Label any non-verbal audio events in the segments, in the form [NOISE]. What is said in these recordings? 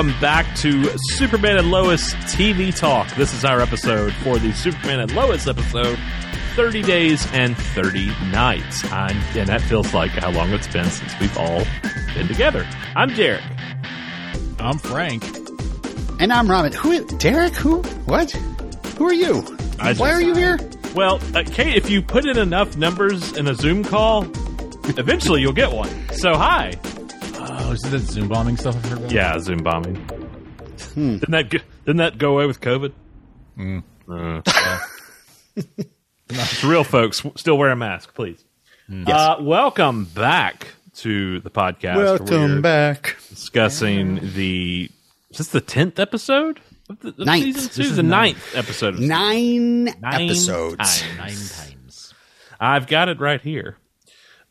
everybody. Welcome back to Superman and Lois TV Talk. This is our episode for the Superman and Lois episode 30 Days and 30 Nights. I'm, and that feels like how long it's been since we've all been together. I'm Derek. I'm Frank. And I'm Robin. Who? Derek? Who? What? Who are you? I Why are you here? Well, uh, Kate, if you put in enough numbers in a Zoom call, eventually you'll get one. So, hi. Oh, is it that Zoom bombing stuff I've heard about? Yeah, Zoom bombing. Hmm. Didn't that go, didn't that go away with COVID? Mm. Uh, well. [LAUGHS] it's real, folks. Still wear a mask, please. Uh, welcome back to the podcast. Welcome we're back. Discussing the is this the tenth episode of, the, of Ninth. season two? This is the ninth. ninth episode. Of Nine, Nine episodes. times. Nine times. I've got it right here.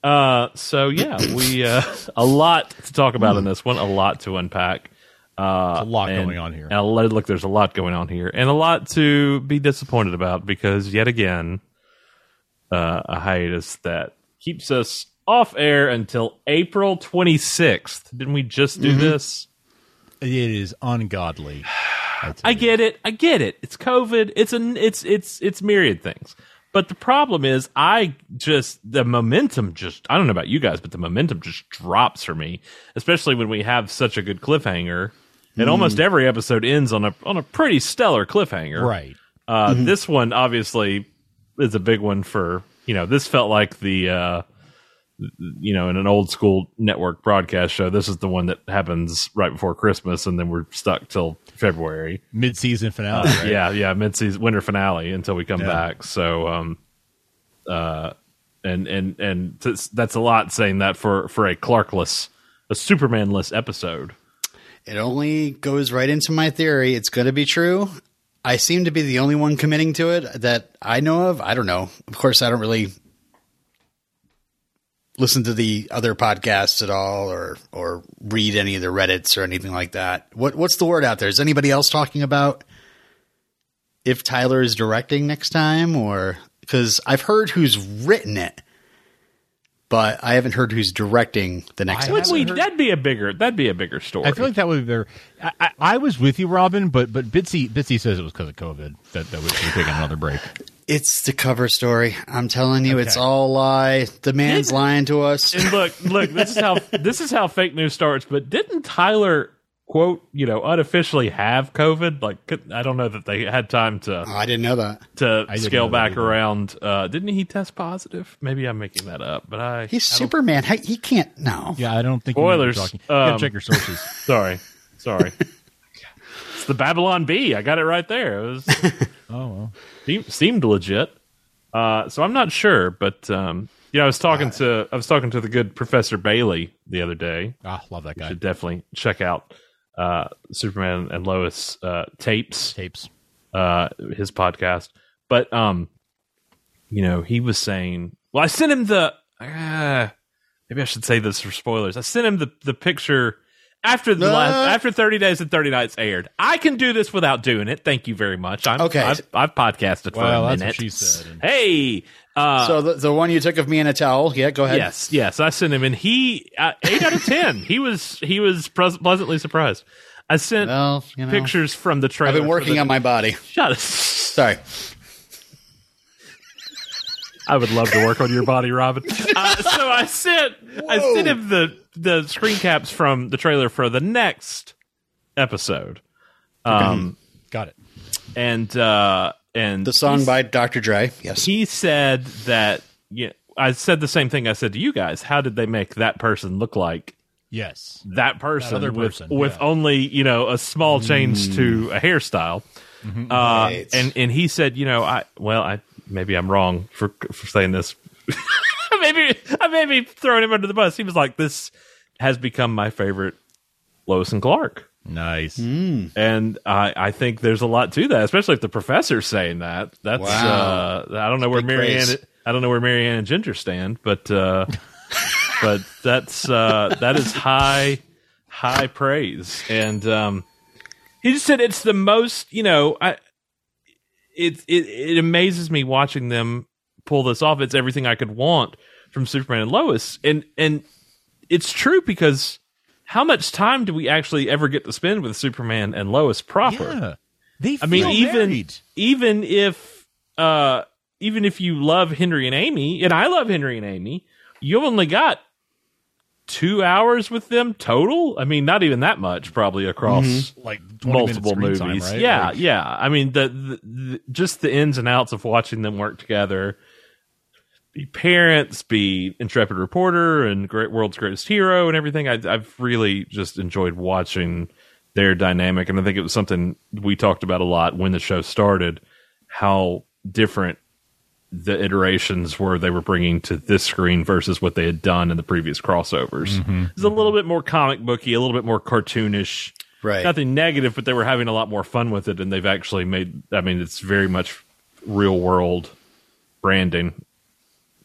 Uh, so yeah, we uh, a lot to talk about in this one, a lot to unpack. Uh, a lot and- going on here. And look, there's a lot going on here, and a lot to be disappointed about because yet again, uh, a hiatus that keeps us off air until April 26th. Didn't we just do this? It is ungodly. tell I get it. I get it. It's COVID. It's an it's it's it's myriad things. But the problem is I just the momentum just I don't know about you guys, but the momentum just drops for me, especially when we have such a good cliffhanger. And almost every episode ends on a on a pretty stellar cliffhanger. Right. Uh, This one obviously is a big one for you know. This felt like the uh, you know in an old school network broadcast show. This is the one that happens right before Christmas, and then we're stuck till February. Mid season finale, [LAUGHS] right? Yeah, yeah, mid season winter finale until we come Yeah. back. So, um, uh, and and and t- that's a lot saying that for for a Clarkless, a Supermanless episode. It only goes right into my theory. It's going to be true. I seem to be the only one committing to it that I know of. I don't know. Of course, I don't really listen to the other podcasts at all, or or read any of the Reddits or anything like that. What what's the word out there? Is anybody else talking about if Tyler is directing next time, or because I've heard who's written it, but I haven't heard who's directing the next I Would episode. we? heard- That'd be a bigger. That'd be a bigger story. I feel like that would be better. I, I, I was with you, Robin, but but Bitsy Bitsy says it was because of COVID that that we should be taking another break. It's the cover story. I'm telling you, it's all a lie. The man's lying to us. and look, look. This is how [LAUGHS] this is how fake news starts. But didn't Tyler quote you know unofficially have COVID? Like I don't know that they had time to Oh, I didn't know that. to I scale back around. Uh, didn't he test positive? Maybe I'm making that up, but I He's I Superman. He, he can't. No. Yeah, I don't think you know what you're Spoilers. talking. You gotta Um, check your sources. [LAUGHS] Sorry, sorry. It's the Babylon Bee. I got it right there. It was [LAUGHS] oh well. seemed, seemed legit. Uh, so I'm not sure, but um, yeah, I was talking to I was talking to the good Professor Bailey the other day. Ah, love that guy. Should definitely check out uh, Superman and Lois uh, tapes, Tapes. uh, his podcast. But um, you know, he was saying, well, I sent him the. Uh, maybe I should say this for spoilers. I sent him the the picture after the last Uh. after thirty days and thirty nights aired. I can do this without doing it. Thank you very much. I'm, Okay. I've, I've podcasted for Well, a that's minute. what she said. Hey, uh, So the, the one you took of me in a towel. Yeah, go ahead. yes, yes, I sent him, and he uh, eight out of ten. He was he was pres- pleasantly surprised. I sent Well, you know, pictures from the trailer. I've been working the- on my body. Shut up. Sorry. I would love to work on your body, Robin. [LAUGHS] Uh, so I sent I sent him the the screen caps from the trailer for the next episode. Um Got it. and uh and The song by Dr. Dre. Yes. he said that yeah I said the same thing I said to you guys. How did they make that person look like Yes. that person, other with, person, with yeah. Mm. only you know a small change to a hairstyle. Mm-hmm. Uh, Right. And and he said, you know, I well, I maybe I'm wrong for for saying this. [LAUGHS] maybe I may be throwing him under the bus. He was like, this has become my favorite Lois and Clark. Nice. And I, I think there's a lot to that, especially if the professor's saying that. That's Wow. uh, I don't know where Marianne praise. I don't know where Marianne and Ginger stand, but uh, [LAUGHS] but that's uh, that is high high praise. And um, he just said it's the most you know I it it it amazes me watching them pull this off. It's everything I could want from Superman and Lois, and and it's true because how much time do we actually ever get to spend with Superman and Lois proper? Yeah. They I mean, even married. even if uh, even if you love Henry and Amy, and I love Henry and Amy, you've only got two hours with them total. I mean, not even that much, probably across mhm. like 20 minutes multiple movies. time, right? Yeah, Like, yeah. I mean, the, the, the just the ins and outs of watching them work together. Be parents, be intrepid reporter, and great world's greatest hero, and everything. I, I've really just enjoyed watching their dynamic, and I think it was something we talked about a lot when the show started. How different the iterations were they were bringing to this screen versus what they had done in the previous crossovers. It's a little bit more comic booky, a little bit more cartoonish Right. nothing negative, but they were having a lot more fun with it, and they've actually made. I mean, it's very much real world branding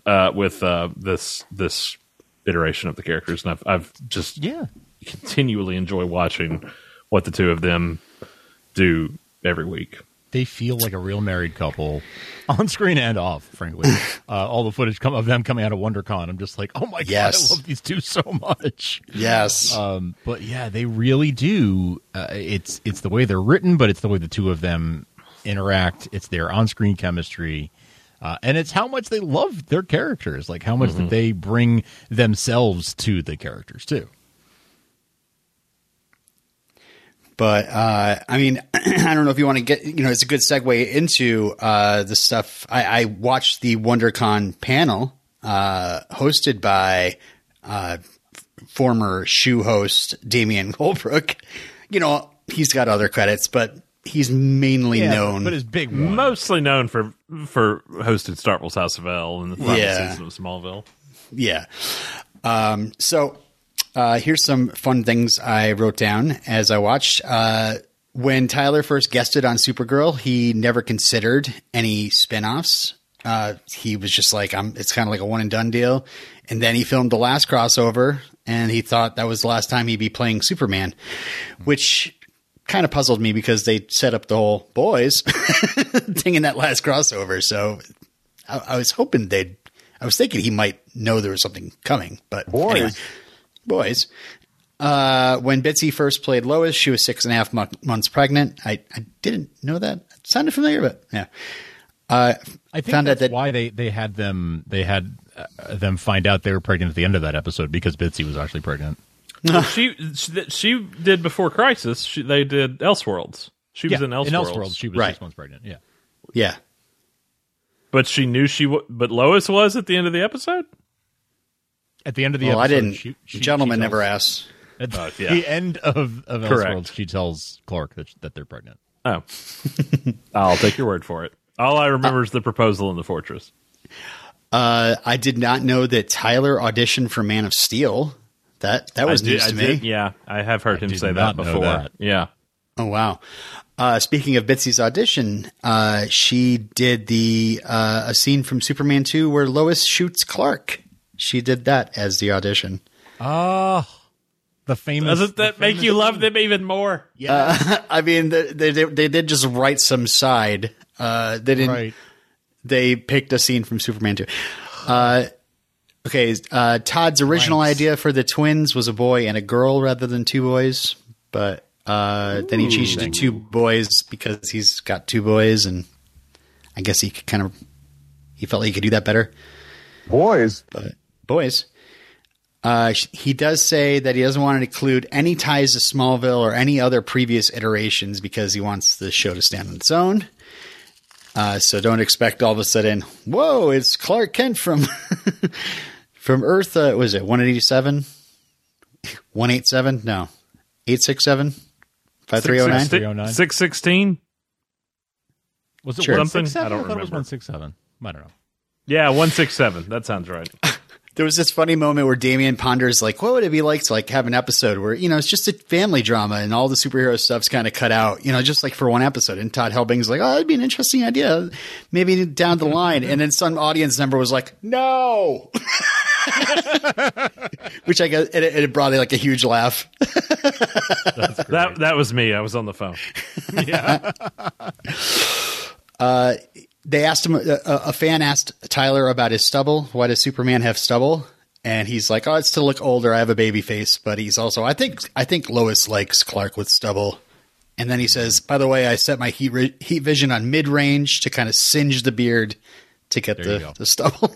uh, with uh, this this iteration of the characters, and I've I've just Yeah. continually enjoy watching what the two of them do every week. They feel like a real married couple on screen and off, frankly. [LAUGHS] uh, all the footage come, of them coming out of WonderCon, I'm just like, oh my Yes. God, I love these two so much. Yes. Um, but yeah, they really do. Uh, it's it's the way they're written, but it's the way the two of them interact. It's their on-screen chemistry, uh, and it's how much they love their characters. Like how much that they bring themselves to the characters too. But uh, I mean, [CLEARS THROAT] I don't know if you want to get, you know, it's a good segue into uh, the stuff. I, I watched the WonderCon panel uh, hosted by uh, f- former shoe host Damian [LAUGHS] Holbrook. You know, he's got other credits, but he's mainly known. but his big one. Mostly known for for hosting Star Wars House of L and the final Yeah. season of Smallville. Yeah. Um, so uh, here's some fun things I wrote down as I watched. Uh, when Tyler first guested on Supergirl, he never considered any spin-offs. Uh, he was just like, I'm, it's kind of like a one and done deal. And then he filmed the last crossover and he thought that was the last time he'd be playing Superman, which kind of puzzled me because they set up the whole boys [LAUGHS] thing in that last crossover. So I, I was hoping they'd. I was thinking he might know there was something coming, but Boys. anyway. Boys. Uh, when Bitsy first played Lois, she was six and a half mo- months pregnant. I, I didn't know that. It sounded familiar, but yeah. Uh, I think found out that why they they had them they had uh, them find out they were pregnant at the end of that episode because Bitsy was actually pregnant. [LAUGHS] Well, she she she did before Crisis. She, they did Elseworlds. She was in Elseworlds, in Elseworlds, she was Right. six months pregnant. Yeah, yeah, but she knew she. W- but Lois was at the end of the episode. At the end of the well, I didn't. she- she- gentleman she never asks. asked. At Oh, yeah. the end of of Correct. Elseworlds, she tells Clark that that they're pregnant. Oh, [LAUGHS] I'll take your word for it. All I remember is the proposal in the fortress. Uh, I did not know that Tyler auditioned for Man of Steel. That that was I did- news I to did- me. yeah, I have heard him say that before. that. Yeah, Oh wow! Uh, speaking of Bitsy's audition, uh, she did the uh, a scene from Superman two where Lois shoots Clark. She did that as the audition. Oh, the famous. doesn't that the make you love them even more? Yeah, [LAUGHS] I mean, they, they they did just write some side. Uh, they didn't. right. They picked a scene from Superman two. Uh, okay, uh, Todd's original Right. idea for the twins was a boy and a girl rather than two boys, but uh, then he changed it to two boys because he's got two boys, and I guess he could kind of he felt like he could do that better. Boys. but boys. Uh, he does say that he doesn't want to include any ties to Smallville or any other previous iterations because he wants the show to stand on its own. Uh, so don't expect all of a sudden, whoa, it's Clark Kent from [LAUGHS] from Earth. Uh, was it one eighty seven? One eight seven? No, eight six seven, five three zero nine. 309. Six sixteen. Was it Sure. one Something? six seven? I don't thought it was remember. one six seven. I don't know. Yeah, one six seven. That sounds right. There was this funny moment where Damian ponders, like, what would it be like to like have an episode where you know it's just a family drama and all the superhero stuff's kind of cut out, you know, just like for one episode. And Todd Helbing's like, oh, that'd be an interesting idea, maybe down the line. And then some audience member was like, no, [LAUGHS] which I guess it, it brought like a huge laugh. [LAUGHS] That that was me. I was on the phone. [LAUGHS] Uh, They asked him, a, a fan asked Tyler about his stubble. Why does Superman have stubble? and he's like, "Oh, it's to look older. I have a baby face." But he's also, I think, I think Lois likes Clark with stubble. And then he says, "By the way, I set my heat re- heat vision on mid range to kind of singe the beard to get There the, the stubble."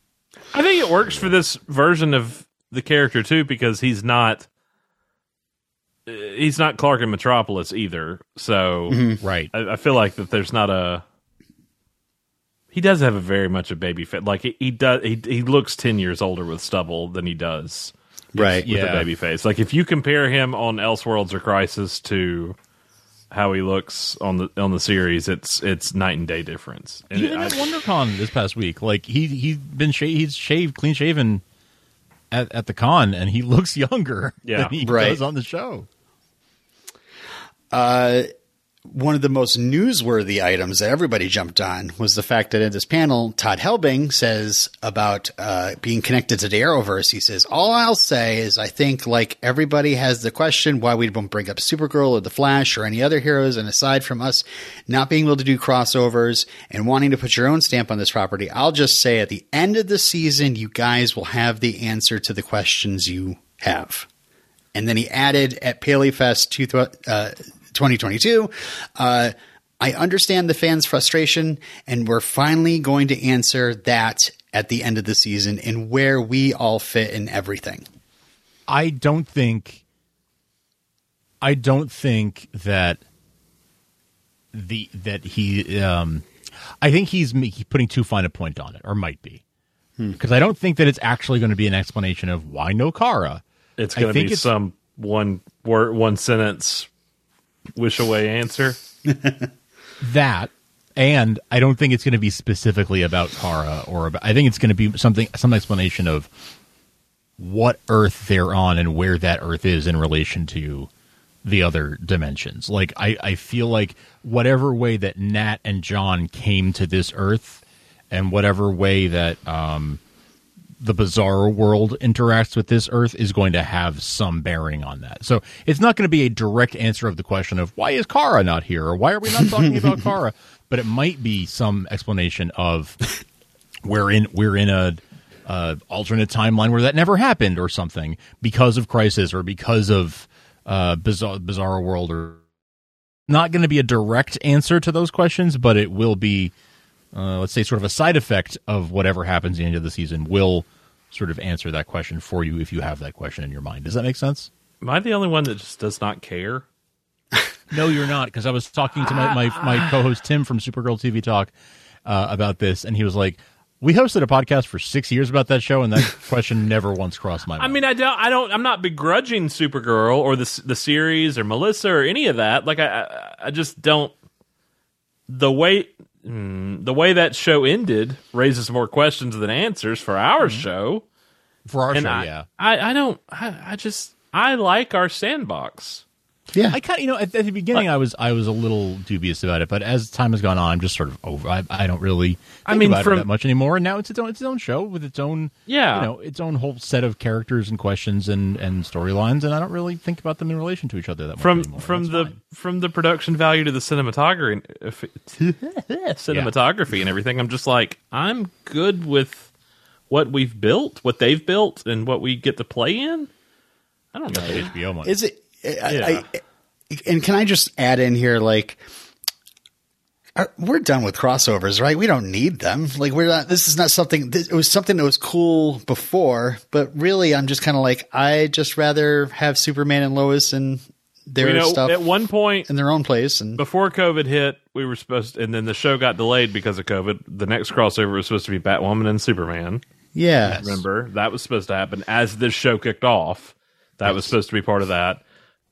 [LAUGHS] I think it works for this version of the character too because he's not uh, he's not Clark in Metropolis either. So Right. I, I feel like that there's not a he does have a very much a baby face. Like he, he does he he looks 10 years older with stubble than he does right. with Yeah. a baby face. Like if you compare him on Elseworlds or Crisis to how he looks on the on the series, it's it's night and day difference. And Even I- at WonderCon this past week, like he he's been sha- he's shaved clean shaven at, at the con, and he [LAUGHS] looks younger Yeah. than he Right. does on the show. Uh, one of the most newsworthy items that everybody jumped on was the fact that in this panel, Todd Helbing says about uh, being connected to the Arrowverse. He says, "All I'll say is I think like everybody has the question why we don't bring up Supergirl or the Flash or any other heroes, and aside from us not being able to do crossovers and wanting to put your own stamp on this property, I'll just say at the end of the season, you guys will have the answer to the questions you have." And then he added at PaleyFest two, uh, 2022, uh, I understand the fans' frustration, and we're finally going to answer that at the end of the season and where we all fit in everything. I don't think I don't think that the that he um I think he's ma- putting too fine a point on it or might be. Because I don't think that it's actually going to be an explanation of why no Kara. it's I going to think be it's- some one word one sentence wish away answer. [LAUGHS] that and i don't think it's going to be specifically about kara or about i think it's going to be something some explanation of what earth they're on and where that earth is in relation to the other dimensions like i i feel like whatever way that nat and john came to this earth and whatever way that um the Bizarro World interacts with this earth is going to have some bearing on that. So it's not going to be a direct answer of the question of why is Kara not here or why are we not talking [LAUGHS] about Kara, but it might be some explanation of we're in we're in a uh, alternate timeline where that never happened or something because of crisis or because of uh, bizarre Bizarro World or not going to be a direct answer to those questions, but it will be uh, let's say sort of a side effect of whatever happens at the end of the season will sort of answer that question for you if you have that question in your mind. Does that make sense? Am I the only one that just does not care? [LAUGHS] No, you're not, because I was talking to my, my, my co-host Tim from Supergirl TV Talk uh, about this, and he was like, "We hosted a podcast for six years about that show, and that [LAUGHS] question never once crossed my mind." I mean, I don't, I don't, I'm not begrudging Supergirl or the the series or Melissa or any of that. Like, I, I just don't. The way, mm, the way that show ended raises more questions than answers for our show. for our And show, I, yeah. I, I don't, I, I just, I like our sandbox. Yeah. I kind of, you know, at, at the beginning, I was I was a little dubious about it, but as time has gone on, I'm just sort of over. I, I don't really, I mean, about from- it that much anymore. And now it's its own its own show with its own, Yeah. you know, its own whole set of characters and questions and and storylines, and I don't really think about them in relation to each other that much From anymore. from That's the fine. from the production value to the cinematography, [LAUGHS] cinematography and everything, I'm just like, I'm good with what we've built, what they've built, and what we get to play in. I don't know. HBO money. Is it? Yeah. I, and can I just add in here, like, are, we're done with crossovers, right? We don't need them. Like, we're not. This is not something. This, it was something that was cool before, but really, I'm just kind of like, I just rather have Superman and Lois and their you know, stuff at one point in their own place. And before COVID hit, we were supposed, and then the show got delayed because of COVID. The next crossover was supposed to be Batwoman and Superman. yeah, Remember that was supposed to happen as this show kicked off. That was supposed to be part of that.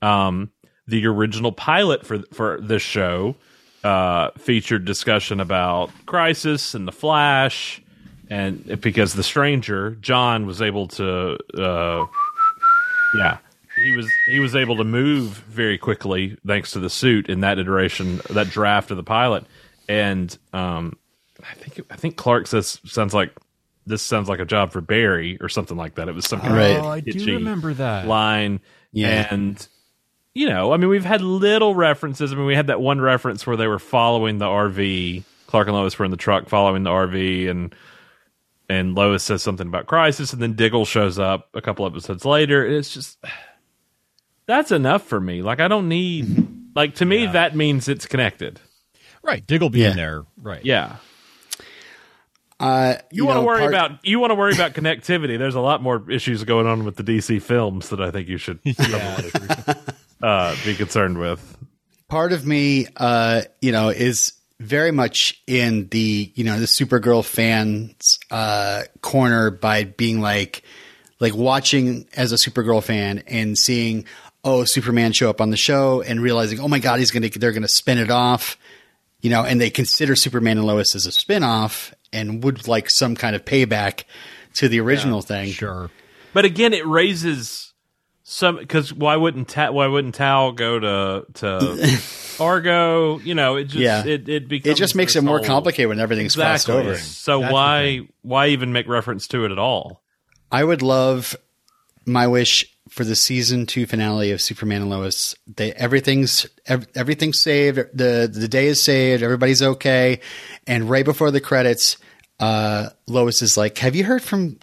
Um, the original pilot for for this show uh, featured discussion about Crisis and the Flash, and because the Stranger John was able to, uh, yeah, he was he was able to move very quickly thanks to the suit in that iteration, that draft of the pilot, and um, I think I think Clark says sounds like this sounds like a job for Barry or something like that. It was some kind Right. of Oh, I do remember that. line. Yeah. And you know, I mean we've had little references. I mean we had that one reference where they were following the RV. Clark and Lois were in the truck following the RV and and Lois says something about crisis, and then Diggle shows up a couple episodes later. It's just [SIGHS] that's enough for me. Like I don't need like to me that means it's connected. Right, Diggle being Yeah. there. Right. Yeah. Uh, You, want to worry part- about you want to worry about connectivity. There's a lot more issues going on with the DC films that I think you should [LAUGHS] Yeah. [LAUGHS] uh, be concerned with. part of me, uh, you know, is very much in the you know the Supergirl fans uh, corner by being like like watching as a Supergirl fan and seeing oh Superman show up on the show and realizing oh my god he's gonna they're gonna spin it off, you know, and they consider Superman and Lois as a spin off and would like some kind of payback to the original thing. Sure. But again, it raises some because why wouldn't Ta- why wouldn't Tal go to to [LAUGHS] Argo? You know, it just Yeah. it it becomes It just makes it more whole- complicated when everything's crossed Exactly. over. So That's why why even make reference to it at all? I would love my wish for the season two finale of Superman and Lois. They everything's ev- everything's saved. the The day is saved. Everybody's okay. And right before the credits, uh, Lois is like, "Have you heard from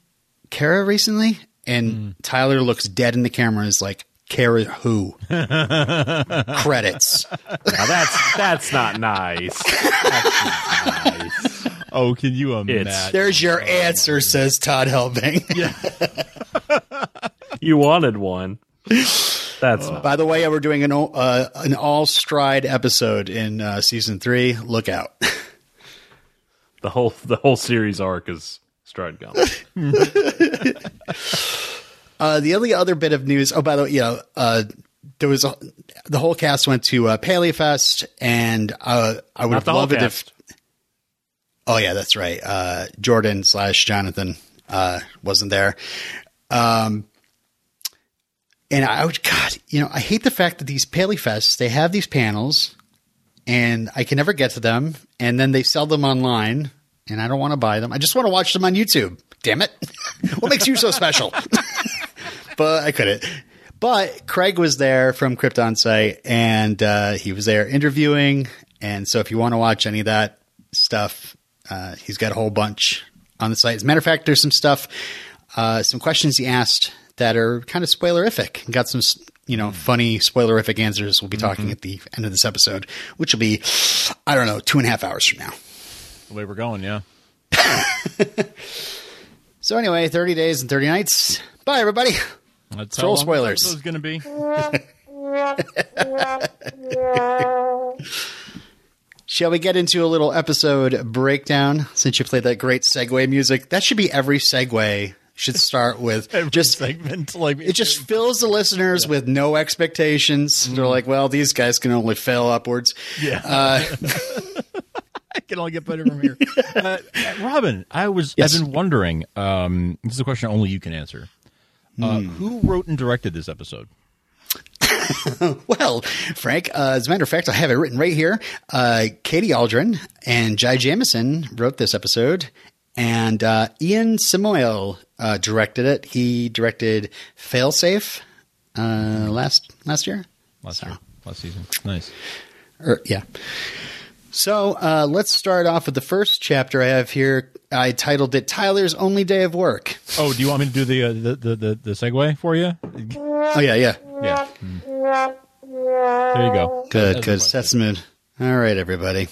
Kara recently?" And Tyler looks dead in the camera and is like, "Kara who?" [LAUGHS] credits. Now that's that's not nice. That's not nice. Oh, can you imagine? There's your answer," says Todd Helbing. You wanted one. That's not. By the way, we're doing an all- uh, an all stride episode in uh, season three. Look out. the whole the whole series arc is stride gone. [LAUGHS] Uh, the only other bit of news. Oh, by the way, you know, uh, there was a, the whole cast went to uh, Paley Fest, and uh, I would Not have loved it if. Oh yeah, that's right. Uh, Jordan slash Jonathan uh, wasn't there. Um, and I would, God, you know, I hate the fact that these Paley Fests they have these panels, and I can never get to them, and then they sell them online, and I don't want to buy them. I just want to watch them on YouTube. Damn it! [LAUGHS] what makes you so special? [LAUGHS] but I couldn't. But Craig was there from KryptonSite, and uh, he was there interviewing. And so, if you want to watch any of that stuff, uh, he's got a whole bunch on the site. As a matter of fact, there's some stuff, uh, some questions he asked that are kind of spoilerific. Got some, you know, funny spoilerific answers. We'll be talking at the end of this episode, which will be, I don't know, two and a half hours from now. the way we're going, yeah. [LAUGHS] So anyway, 30 days and 30 nights. Bye, everybody. That's Troll how long spoilers. this is going to be. [LAUGHS] Shall we get into a little episode breakdown since you played that great segue music? That should be every segue should start with [LAUGHS] Every just segment, like it just fills the listeners with no expectations. They're like, well, these guys can only fail upwards. yeah. Uh, [LAUGHS] I can only get better from here. uh, Robin, I was Yes. I've been wondering. Um, this is a question only you can answer. Uh, Who wrote and directed this episode? [LAUGHS] well, Frank, uh, as a matter of fact, I have it written right here. Uh, Katie Aldrin and Jai Jamison wrote this episode, and uh, Ian Samoil uh, directed it. He directed Failsafe uh, last last year. Last So- year, last season. Nice. Or, yeah. So uh, let's start off with the first chapter I have here. I titled it "Tyler's Only Day of Work." Oh, do you want me to do the uh, the, the the the segue for you? Oh yeah, yeah. Yeah. There you go. Good, That's good. the Sets the mood. All right, everybody.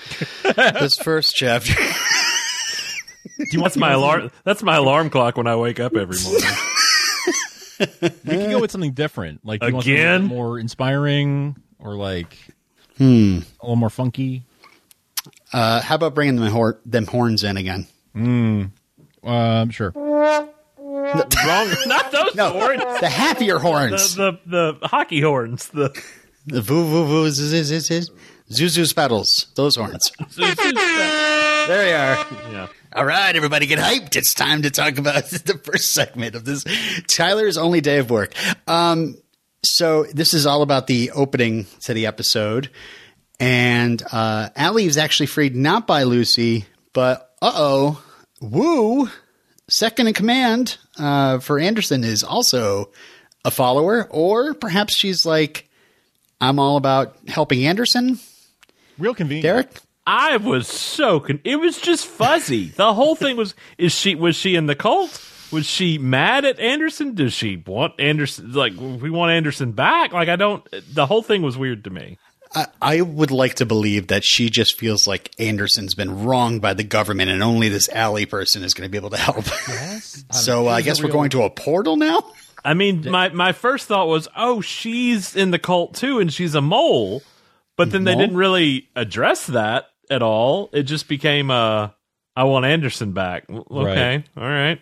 [LAUGHS] this first chapter. Do you want That's my alarm. That's my alarm clock when I wake up every morning. We can go with something different. Like do you want something Again? more inspiring or like Hmm. a little more funky. Uh, how about bringing them, hor- them horns in again? Um, sure. [LAUGHS] Wrong. [LAUGHS] Not those horns. The happier horns. The, the the hockey horns. The The voo voo voo zzz, zzz, zzz. Zuzu's pedals. Those horns. There you are. Yeah. All right, everybody get hyped. It's time to talk about [LAUGHS] the first segment of this Tyler's only day of work. Um, so this is all about the opening to the episode. And uh, Allie is actually freed not by Lucy, but uh oh, Woo, second in command uh, for Anderson, is also a follower. Or perhaps she's like, I'm all about helping Anderson. Real convenient. Derek? I was so con- it was just fuzzy. The whole thing was is she was she in the cult? Was she mad at Anderson? Does she want Anderson like we want Anderson back? Like I don't the whole thing was weird to me. I, I would like to believe that she just feels like Anderson's been wronged by the government, and only this alley person is going to be able to help. Yes. [LAUGHS] so uh, I guess we're going to a portal now. I mean, my my first thought was, oh, she's in the cult too, and she's a mole. But then they didn't really address that at all. It just became, uh, I want Anderson back. W- Okay, all right.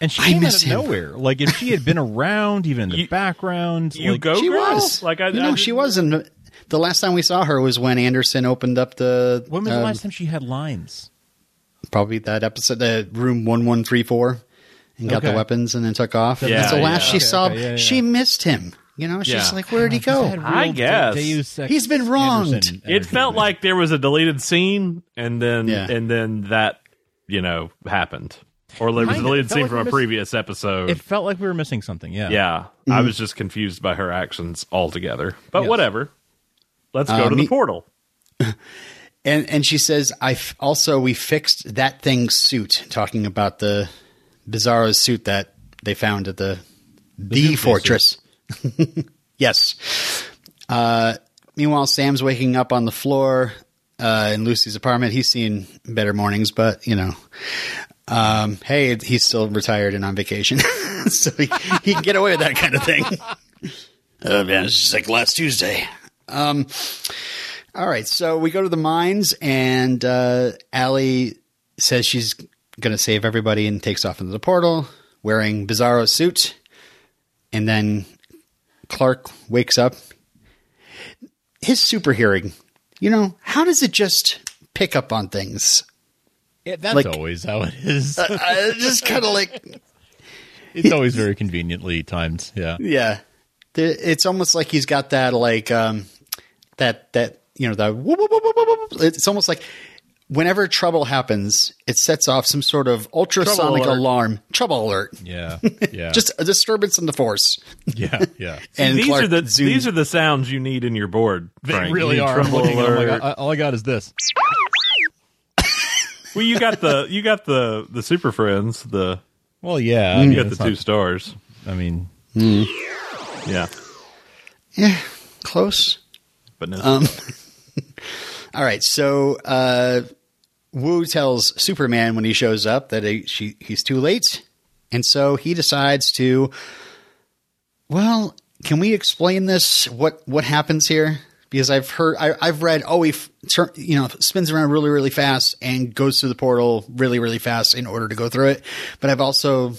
And she I came out of him. nowhere. Like if she had been [LAUGHS] around, even in the You- background, You like, go, she girl? was like I, you I know, she wasn't. The last time we saw her was when Anderson opened up the. When was the um, last time she had lines? Probably that episode, the room one one three four, and got the weapons and then took off. Yeah, That's the last yeah. she Okay, saw. okay, yeah, yeah. She missed him. You know, she's Yeah. like, where'd he [LAUGHS] She's had go? I real guess. De- Deus He's been wronged. It felt like there was a deleted scene, and then Yeah. and then that you know happened, or there was a Kinda. deleted It felt scene like from a missed- previous episode. it felt like we were missing something. Yeah. yeah, I was just confused by her actions altogether. But Yes. whatever. Let's go Uh, to me- the portal. [LAUGHS] And and she says, I f- also we fixed that thing's suit, talking about the Bizarro suit that they found at the the, Doomsday fortress. [LAUGHS] yes. Uh, meanwhile, Sam's waking up on the floor uh, in Lucy's apartment. He's seen better mornings, but you know, um, hey, he's still retired and on vacation, [LAUGHS] so he, he can get away with that kind of thing. [LAUGHS] oh man, it's just like last Tuesday. Um, all right, so we go to the mines, and uh, Allie says she's going to save everybody and takes off into the portal wearing Bizarro's suit. And then Clark wakes up. His super hearing, you know, how does it just pick up on things? Yeah, that's Like- always how it is. Uh, just kind of like, it's always very conveniently timed. Yeah. yeah. It's almost like he's got that, like, um, that, that, you know, the whoop, whoop, whoop, whoop, whoop, whoop. it's almost like whenever trouble happens, it sets off some sort of ultrasonic alert. alarm, trouble alert. Yeah. [LAUGHS] Yeah. Just a disturbance in the force. yeah. Yeah. [LAUGHS] And these Clark are the zooms- these are the sounds you need in your board. They Frank. You really are. I'm Trouble looking, I'm like, alert. I- all I got is this. Well, you got the you got the the Super Friends. The Well, yeah. I you mean, got the it's two not- stars. I mean, Yeah, Yeah, close. but no. Um, [LAUGHS] All right, so uh, Wu tells Superman when he shows up that he, she, he's too late, and so he decides to. Well, can we explain this? What what happens here? Because I've heard, I, I've read, oh, he f- tur- you know spins around really really fast and goes through the portal really really fast in order to go through it. But I've also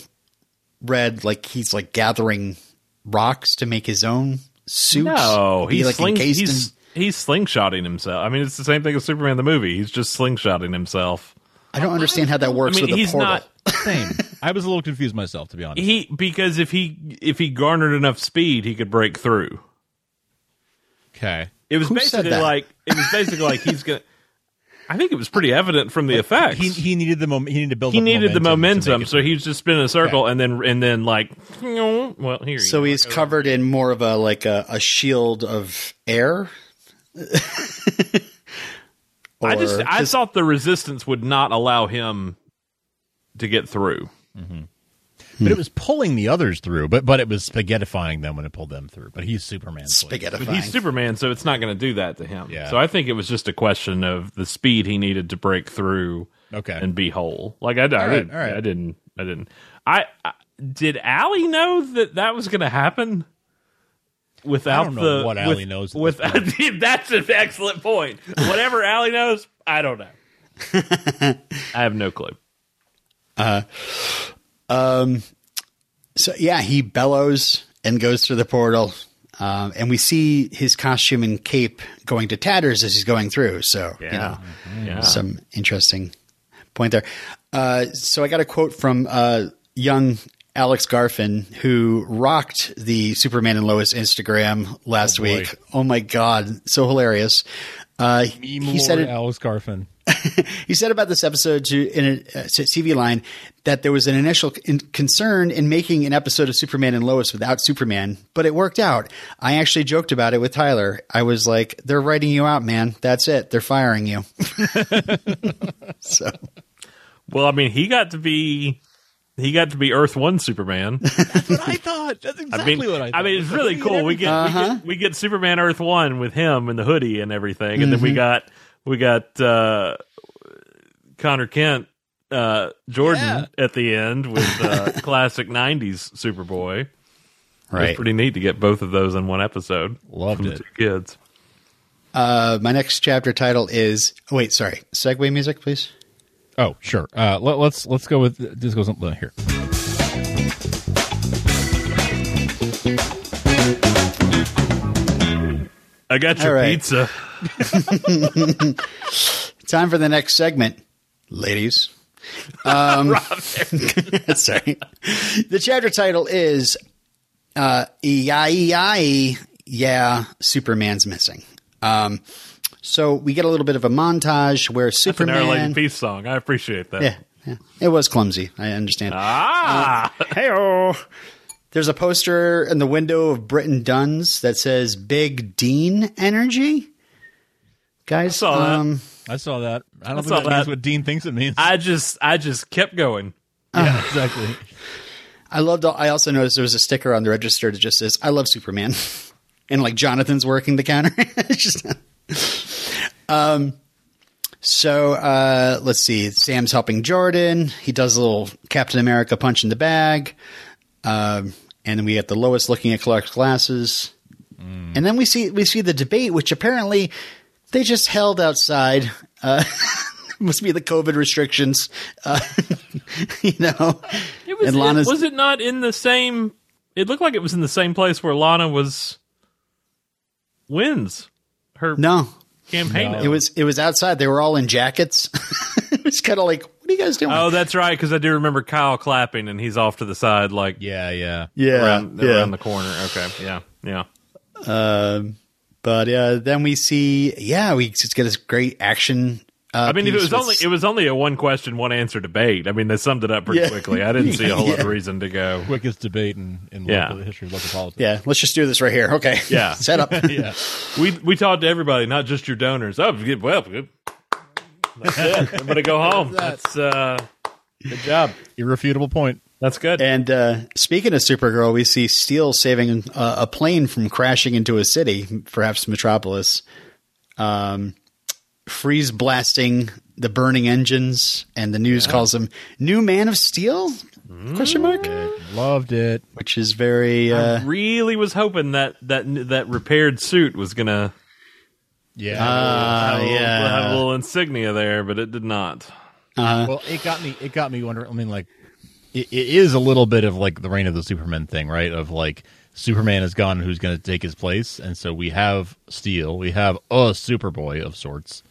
read like he's like gathering rocks to make his own suit. no, Be, he's like sling, encased in- he's he's slingshotting himself. I mean, it's the same thing as Superman the movie. He's just slingshotting himself. I don't understand how that works I works mean, with a he's portal. not same. [LAUGHS] I was a little confused myself, to be honest. he because if he if he garnered enough speed, he could break through. Okay. It was Who basically like it was basically like he's gonna. I think it was pretty evident from the effects. He he needed the mom- he needed to build. he up needed the momentum, make it so he's just spinning a circle Okay. and then and then like, well, here. you So go. he's covered in more of a like a, a shield of air. [LAUGHS] I just Or I thought the resistance would not allow him to get through. Mm-hmm. But it hmm. was pulling the others through, but but it was spaghettifying them when it pulled them through. But he's Superman. so like- spaghetti. But he's Superman, so it's not going to do that to him. Yeah. So I think it was just a question of the speed he needed to break through Okay. and be whole. Like I, I, right, didn't, all right. I didn't, I didn't. I, I did. Allie know that that was going to happen. Without I don't know the what with- Allie knows With [LAUGHS] that's an excellent point. Whatever Allie knows, I don't know. [LAUGHS] I have no clue. Uh, So yeah, he bellows and goes through the portal, um, and we see his costume and cape going to tatters as he's going through. So you know, yeah. some interesting point there. Uh, so I got a quote from uh, young Alex Garfin who rocked the Superman and Lois Instagram last Oh, week. Oh my god, so hilarious! Uh, he said Lord it. Alice Garfin. [LAUGHS] he said about this episode to in a, uh, TV line that there was an initial in, concern in making an episode of Superman and Lois without Superman, but it worked out. I actually joked about it with Tyler. I was like, "They're writing you out, man. That's it. They're firing you." [LAUGHS] so, Well, I mean, he got to be he got to be Earth One Superman. [LAUGHS] That's what I thought. That's I exactly mean, what I thought. I mean, it's really cool. We get, Uh-huh. we get we get Superman Earth One with him and the hoodie and everything, and then Mm-hmm. we got we got uh, Connor Kent. Uh, Jordan Yeah. at the end with uh, [LAUGHS] classic '90s Superboy. It was right. pretty neat to get both of those in one episode. Loved it. two kids. Uh, my next chapter title is. Oh, wait, sorry. Segue music, please. Oh, sure. Uh, let, let's let's go with this goes on here. I got your right. pizza. [LAUGHS] Time for the next segment, ladies. Um, [LAUGHS] [LAUGHS] sorry. The chapter title is uh, Yeah, Superman's Missing. Um, so we get a little bit of a montage where That's an Peace song. I appreciate that. Yeah, yeah, it was clumsy. I understand. Ah, Hey, there's a poster in the window of Britton Dunn's that says "Big Dean Energy." Guys, saw that. um, I saw that. I don't I think saw that, means what Dean thinks it means. I just I just kept going. yeah, exactly. [LAUGHS] I loved. I also noticed there was a sticker on the register that just says "I love Superman," [LAUGHS] and like Jonathan's working the counter. [LAUGHS] It's just, um. So uh, let's see. Sam's helping Jordan. He does a little Captain America punch in the bag, um, and then we get the lowest looking at Clark's glasses, and then we see we see the debate, which apparently they just held outside. Uh, [LAUGHS] must be the COVID restrictions, uh, [LAUGHS] you know. It was and it, was it not in the same? It looked like it was in the same place where Lana was wins her no. campaign. No. It was it was outside. They were all in jackets. [LAUGHS] it was kind of like, what are you guys doing? Oh, that's right. Because I do remember Kyle clapping, and he's off to the side, like Yeah, yeah. yeah, around, yeah. around the corner. Okay, yeah, yeah. Um, but uh, then we see, yeah, we just get this great action. Uh, I mean, if it was with- only it was only a one question, one answer debate. I mean, they summed it up pretty Yeah. quickly. I didn't see a whole lot of [LAUGHS] reason to go. Quickest debate in, in Yeah. local, the history of local politics. yeah, let's just do this right here. Okay, Yeah. [LAUGHS] set up. [LAUGHS] yeah. We we talked to everybody, not just your donors. Oh, good- well, good. That's it. I'm gonna go home. [LAUGHS] That's uh, good job. Irrefutable point. That's good. And uh, speaking of Supergirl, we see Steel saving uh, a plane from crashing into a city, perhaps Metropolis. Um, freeze blasting the burning engines, and the news calls him "New Man of Steel?" Question mark. Loved it. Which is very. Uh, I really was hoping that that that repaired suit was gonna Yeah. Ah, have, a little, yeah. have a little insignia there, but it did not. uh, well, it got me. It got me wondering. I mean, like, it, it is a little bit of like the reign of the Superman thing, right? Of like Superman is gone, who's going to take his place, and so we have Steel, we have a Superboy of sorts,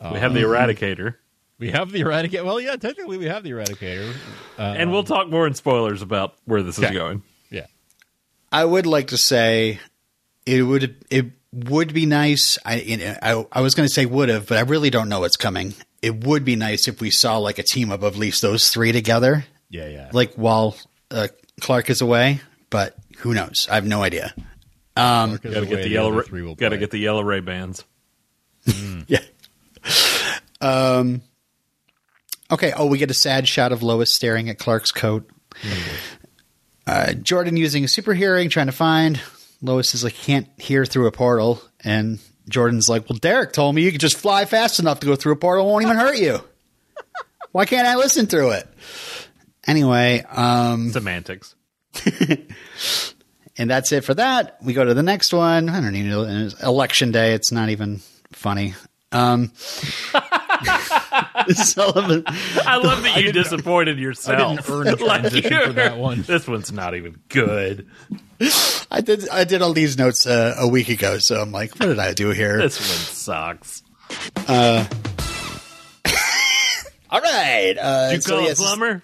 we have the Eradicator, we have the Eradicator. Well, yeah, technically we have the Eradicator. Uh, and we'll talk more in spoilers about where this is going. yeah, I would like to say it would it would be nice. I you know, I, I was going to say would have, but I really don't know what's coming. It would be nice if we saw like a team up of at least those three together, yeah, yeah. like while uh, Clark is away. But who knows? I have no idea. Um, Got to the get way the yellow. other three will Got to play. get the yellow Ray-Bans. [LAUGHS] yeah. Um. Okay. Oh, we get a sad shot of Lois staring at Clark's coat. Uh, Jordan using a super hearing, trying to find. Lois is like, can't hear through a portal. And Jordan's like, well, Derek told me you could just fly fast enough to go through a portal. It won't even hurt you. Why can't I listen through it? Anyway, um, Semantics. [LAUGHS] and that's it for that. We go to the next one. I don't even know. Election day. It's not even funny. Um, [LAUGHS] [LAUGHS] Sullivan. I love that you disappointed yourself. didn't earn a transition you're- for that one. This one's not even good. I did. I did all these notes uh, a week ago, so I'm like, what did I do here? This one sucks. [LAUGHS] all right. Uh, You so call yes, a plumber?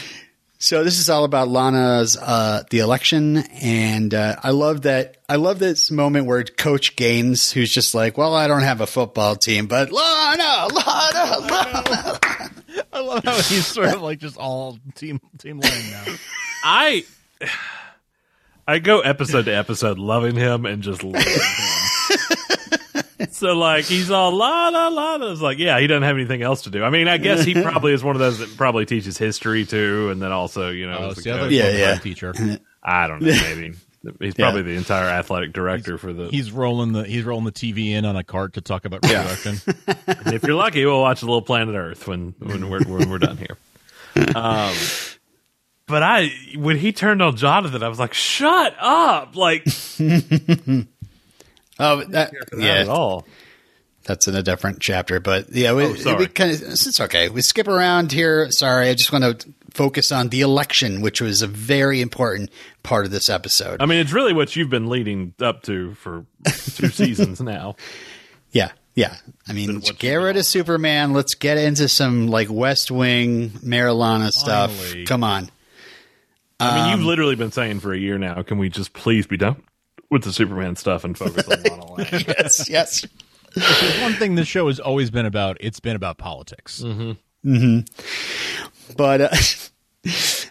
[LAUGHS] So this is all about Lana's uh, the election, and uh, I love that. I love this moment where Coach Gaines, who's just like, "Well, I don't have a football team, but Lana, Lana, Lana." [LAUGHS] I love how he's sort of like just all team team lane now. I [SIGHS] I go episode to episode loving him and just loving him. So like he's all la la la. la. It's like yeah, he doesn't have anything else to do. I mean, I guess he [LAUGHS] probably is one of those that probably teaches history too, and then also you know, Oh, is a see, I thought coach. he was Yeah, yeah. teacher. [LAUGHS] I don't know, maybe he's probably the entire athletic director for the. He's rolling the he's rolling the TV in on a cart to talk about reproduction. [LAUGHS] And if you're lucky, we'll watch a little Planet Earth when when we're when we're done here. Um, but I when he turned on Jonathan, I was like, "Shut up!" Like Oh, that, not yeah, at all. that's in a different chapter, but yeah, we, Oh, we kind of it's okay. We skip around here. Sorry, I just want to focus on the election, which was a very important part of this episode. I mean, it's really what you've been leading up to for two [LAUGHS] seasons now. Yeah, yeah. I mean, get rid of Superman. Let's get into some like West Wing Marilana stuff. Finally. Come on. I mean, Um, you've literally been saying for a year now. Can we just please be done with the Superman stuff and focus on [LAUGHS] Lana Lang? yes, yes. There's one thing this show has always been about. It's been about politics. But uh, [LAUGHS]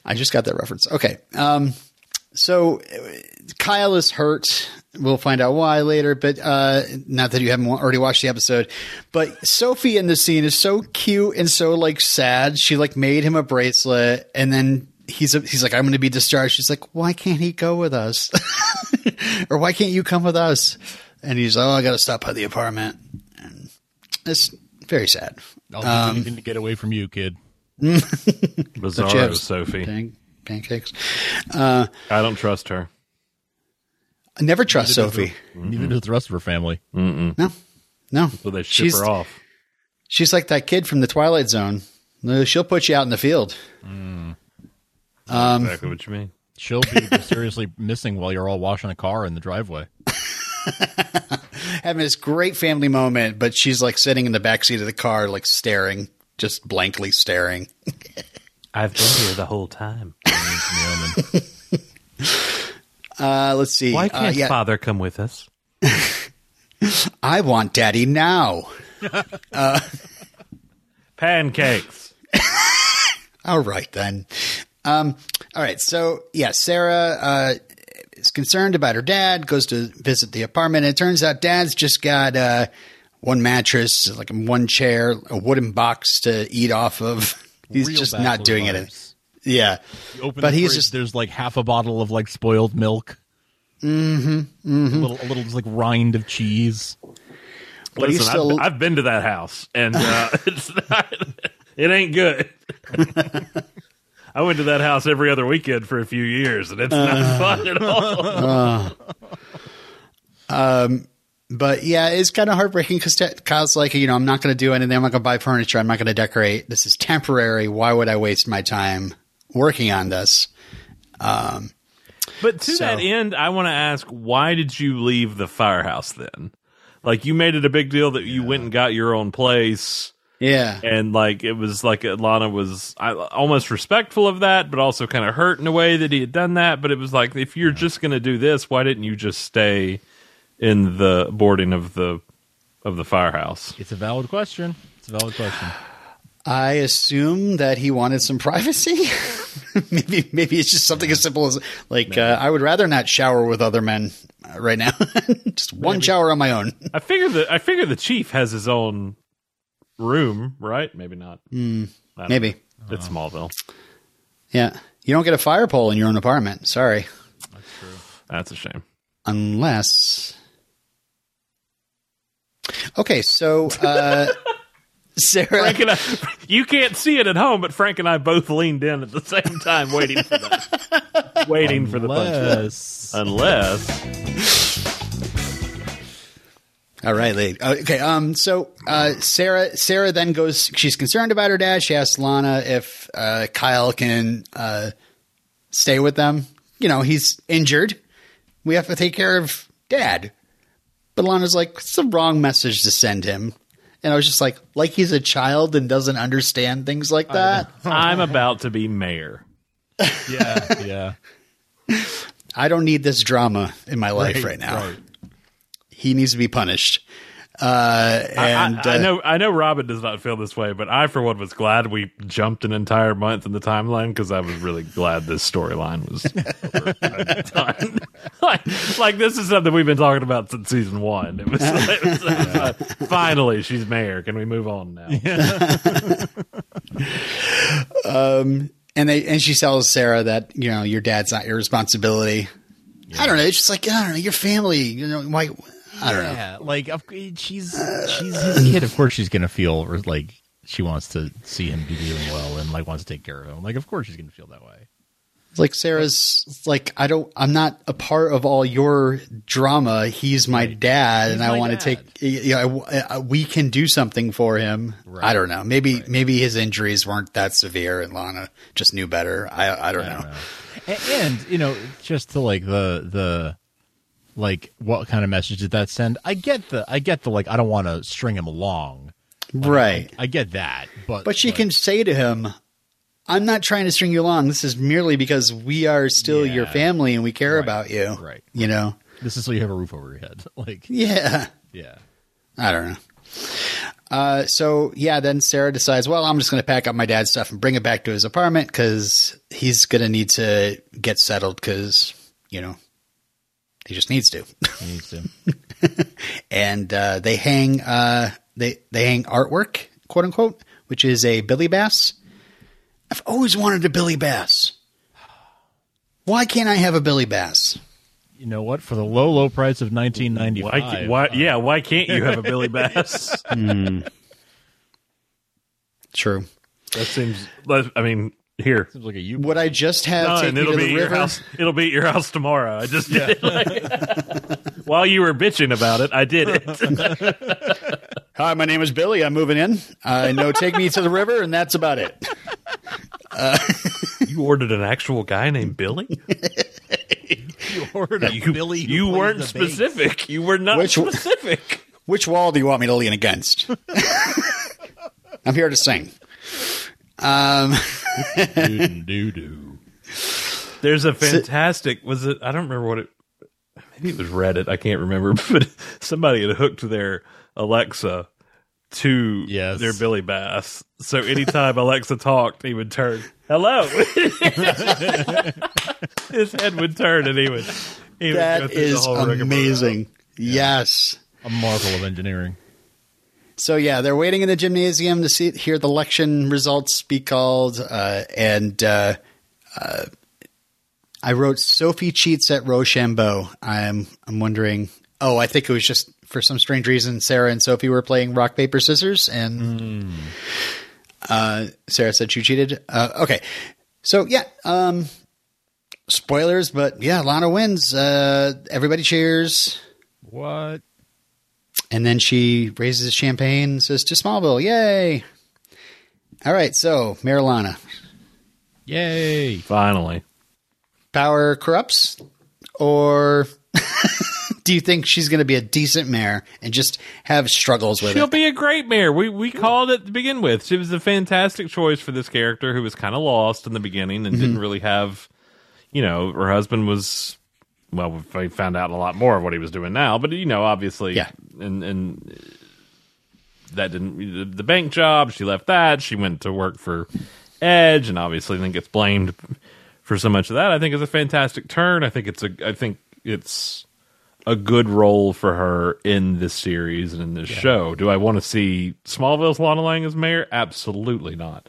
I just got that reference. Okay. Um, so uh, Kyle is hurt. We'll find out why later, but uh, not that you haven't already watched the episode. But Sophie in the scene is so cute and so like sad. She like made him a bracelet, and then he's a, he's like, "I'm going to be discharged." She's like, "Why can't he go with us?" [LAUGHS] [LAUGHS] or "Why can't you come with us?" And he's like, "Oh, I got to stop by the apartment." And it's very sad. I'll do Um, anything to get away from you, kid. [LAUGHS] Bizarro. Sophie. Pan- pancakes. Uh, I don't trust her. I never trust Sophie. Neither does the rest of her family. No, no. So they ship She's her off. she's like that kid from the Twilight Zone. She'll put you out in the field. Um, exactly what you mean. She'll be seriously [LAUGHS] missing while you're all washing a car in the driveway. [LAUGHS] Having this great family moment, but she's like sitting in the back seat of the car, like staring, just blankly staring. [LAUGHS] I've been here the whole time. Uh, let's see. Why Uh, can't yeah, father come with us? I want Daddy now. Pancakes. All right then. Um, all right. So yeah, Sarah uh, is concerned about her dad. Goes to visit the apartment. And it turns out Dad's just got uh, one mattress, like one chair, a wooden box to eat off of. [LAUGHS] He's Real just not doing it. Yeah, but he's fridge, just there's like half a bottle of like spoiled milk. Mm-hmm. A little, a little just like rind of cheese. But Listen, still- I've, I've been to that house, and uh, [LAUGHS] it's not, [LAUGHS] it ain't good. I went to that house every other weekend for a few years, and it's Uh. not fun at all. Uh, um, but yeah, it's kind of heartbreaking because Kyle's like, you know, I'm not going to do anything. I'm not going to buy furniture. I'm not going to decorate. This is temporary. Why would I waste my time working on this? Um, but to So- that end, I want to ask, why did you leave the firehouse then? Like you made it a big deal that you went and got your own place, Yeah. and like it was like Lana was I, almost respectful of that, but also kind of hurt in a way that he had done that. But it was like, if you're just going to do this, why didn't you just stay in the boarding of the of the firehouse? It's a valid question. It's a valid question. I assume that he wanted some privacy. [LAUGHS] maybe, maybe it's just something as simple as like, uh, I would rather not shower with other men uh, right now. [LAUGHS] just one shower on my own. I figure that I figure the chief has his own room, right? Maybe not. I don't Maybe. know. It's Smallville. Yeah. You don't get a fire pole in your own apartment. Sorry. That's a shame. Unless. Okay, so uh, [LAUGHS] Sarah. Frank and I, you can't see it at home, but Frank and I both leaned in at the same time, waiting for that, waiting for the punch. Unless Unless All right, Lee. Okay, um, so uh, Sarah, Sarah then goes. She's concerned about her dad. She asks Lana if uh, Kyle can uh, stay with them. You know, he's injured. We have to take care of dad. But Lana's like, it's the wrong message to send him. And I was just like, like he's a child and doesn't understand things like that. I'm about to be mayor. yeah, yeah. [LAUGHS] I don't need this drama in my life right, Right, now. right. He needs to be punished. Uh, and I, I, I uh, know I know Robin does not feel this way, but I for one was glad we jumped an entire month in the timeline because I was really glad this storyline was [LAUGHS] done. [LAUGHS] like, like this is something we've been talking about since season one. It was, it was, it was, uh, finally she's mayor. Can we move on now? [LAUGHS] um, and they and she tells Sarah that you know your dad's not your responsibility. I don't know. It's just like I don't know your family. You know why? I don't know. Yeah, like of, she's she's [CLEARS THROAT] his kid. Of course, she's gonna feel like she wants to see him be doing well and like wants to take care of him. Like, of course, she's gonna feel that way. Like Sarah's like I don't. I'm not a part of all your drama. He's my dad, and I want to dad. take. You know, I- I- we can do something for him. Right. I don't know. Maybe maybe his injuries weren't that severe, and Lana just knew better. I I don't I know. don't know. And, and you know, just to like the the like what kind of message did that send? I get the I get the like I don't want to string him along. Right. I get that, but But she can say to him, I'm not trying to string you along. This is merely because we are still Yeah. your family and we care Right. about you. Right. You know? This is so you have a roof over your head. [LAUGHS] Like, Yeah. yeah, I don't know. Uh, so, yeah, then Sarah decides, well, I'm just going to pack up my dad's stuff and bring it back to his apartment because he's going to need to get settled because, you know, he just needs to. he needs to. [LAUGHS] and uh, they hang uh, they they hang artwork, quote unquote, which is a Billy Bass. I've always wanted a Billy Bass. Why can't I have a Billy Bass? You know what? For the low, low price of nineteen ninety Why, why? Yeah. Why can't you have a Billy [LAUGHS] Bass? True. that seems. I mean, here. seems like a U. Would I just have No, take and it'll to be the at your river? house. It'll be at your house tomorrow. I just did it. Like, [LAUGHS] while you were bitching about it, I did it. [LAUGHS] Hi, my name is Billy. I'm moving in. I know. Take me to the river, and that's about it. Uh, [LAUGHS] you ordered an actual guy named Billy. You ordered a You, Billy. you weren't the bass. specific. You were not Which- specific. Which wall do you want me to lean against? I'm here to sing. Um, Doo-doo-doo. There's a fantastic. Was it? I don't remember what it. Maybe it was Reddit. I can't remember. [LAUGHS] But somebody had hooked their Alexa to Yes. their Billy Bass. So anytime Alexa talked, he would turn, "Hello." [LAUGHS] His head would turn, and he would. He would go that through the is whole rigmarole. amazing. Yes. A marvel of engineering. So yeah, they're waiting in the gymnasium to see hear the election results be called, uh, and uh, uh, I wrote Sophie cheats at Rochambeau. I'm I'm wondering. Oh, I think it was just for some strange reason Sarah and Sophie were playing rock paper scissors, and uh, Sarah said she cheated. Uh, okay, so yeah, um, spoilers, but yeah, Lana wins. Uh, everybody cheers. What? And then she raises the champagne and says to Smallville, Yay! All right, so Marilana. Yay! Finally, Power corrupts? Or [LAUGHS] do you think she's going to be a decent mayor and just have struggles with it? she'll be a great mayor. We we called it to begin with. She was a fantastic choice for this character who was kind of lost in the beginning and Mm-hmm. didn't really have, you know, her husband was. Well, we found out a lot more of what he was doing now, but you know, obviously, Yeah. and and that didn't the, bank job. She left that. She went to work for Edge, and obviously then gets blamed for so much of that. I think is a fantastic turn. I think it's a. I think it's a good role for her in this series and in this show. Do I want to see Smallville's Lana Lang as mayor? Absolutely not.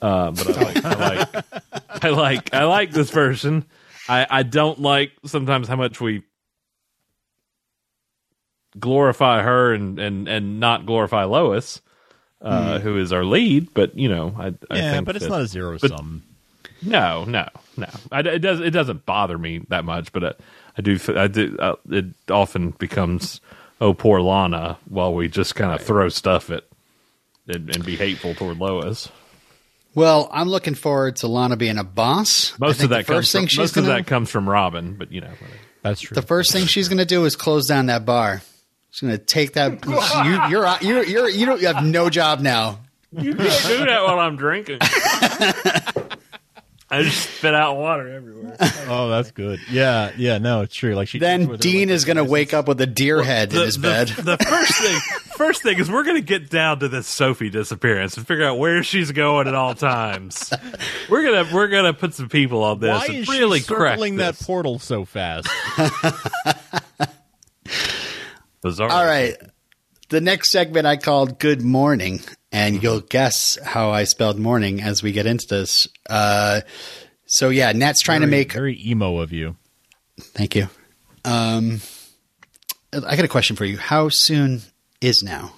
Uh, but I like, I like, I like, I like this version. I, I don't like sometimes how much we glorify her and, and, and not glorify Lois, uh, who is our lead. But you know, I, I yeah, but it's that- not a zero but- sum. no, no, no. I, it does. It doesn't bother me that much, but uh, I do. I do. Uh, it often becomes, oh, poor Lana, while we just kind of throw stuff at and, and be hateful toward Lois. Well, I'm looking forward to Lana being a boss. Most of that the comes from, most gonna, of that comes from Robin, but you know. That's true. the first thing she's going to do is close down that bar. She's going to take that. [LAUGHS] you, you're out- you're you're you don't you have no job now. you can't do that while I'm drinking. [LAUGHS] I just spit out water everywhere. Oh, that's good. Yeah, yeah. No, it's true. Like she. Then Dean is going to wake up with a deer head in his bed. The first thing, first thing is we're gonna get down to this Sophie disappearance and figure out where she's going at all times. We're gonna we're gonna put some people on this Why and is really she circling that portal so fast? [LAUGHS] Bizarre. All right. The next segment I called Good Morning, and you'll guess how I spelled morning as we get into this. Uh, so, yeah, Nat's trying to make. very emo of you. Thank you. Um, I got a question for you. How soon is now?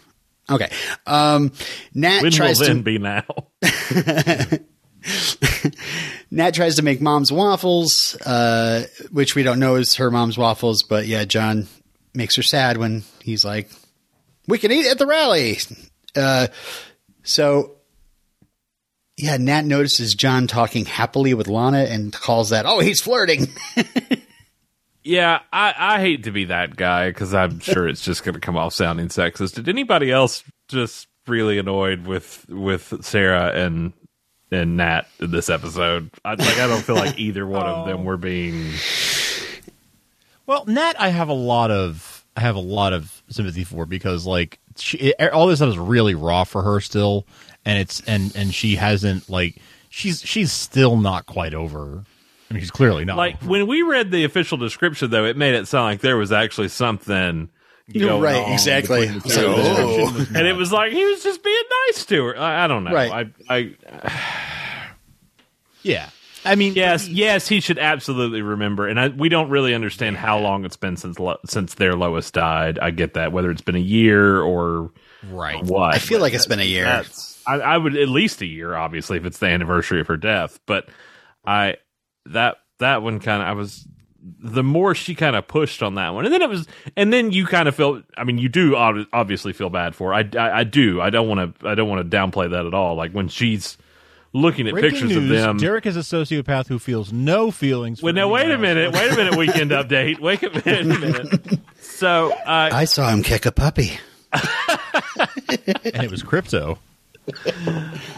Okay. Um, Nat When will tries then to be now? [LAUGHS] Nat tries to make mom's waffles, uh, which we don't know is her mom's waffles, but yeah, John makes her sad when he's like, "We can eat at the rally." Uh, so, yeah, Nat notices John talking happily with Lana and calls that, "Oh, he's flirting." [LAUGHS] Yeah, I, I hate to be that guy because I'm sure it's just going to come off sounding sexist. Did anybody else just really annoyed with with Sarah and and Nat in this episode? I, like, I don't feel like either one of them [LAUGHS] were being. Well, Nat, I have a lot of I have a lot of sympathy for because like she, er, all this stuff is really raw for her still, and it's and and she hasn't like she's she's still not quite over. I mean, she's clearly not. Like over. when we read the official description, though, it made it sound like there was actually something. going right, on exactly. So, two of them. oh. [LAUGHS] and it was like he was just being nice to her. I, I don't know. Right. I, I [SIGHS] yeah, I mean, yes, yes, he should absolutely remember. And I, we don't really understand how long it's been since lo- since their Lois died. I get that, whether it's been a year or right. what. I feel like it's been a year. that's I, I would at least a year, obviously, if it's the anniversary of her death. But I that that one kind of I was the more she kind of pushed on that one, and then it was, and then you kind of felt. I mean, you do ob- obviously feel bad for. Her. I, I I do. I don't want to. I don't want to downplay that at all. Like when she's looking at Breaking pictures news, of them. Derek is a sociopath who feels no feelings. For Well, now wait a else. minute. Wait a minute. Weekend [LAUGHS] update. Wait a minute. A minute. So, uh, I saw him kick a puppy. and it was Krypto.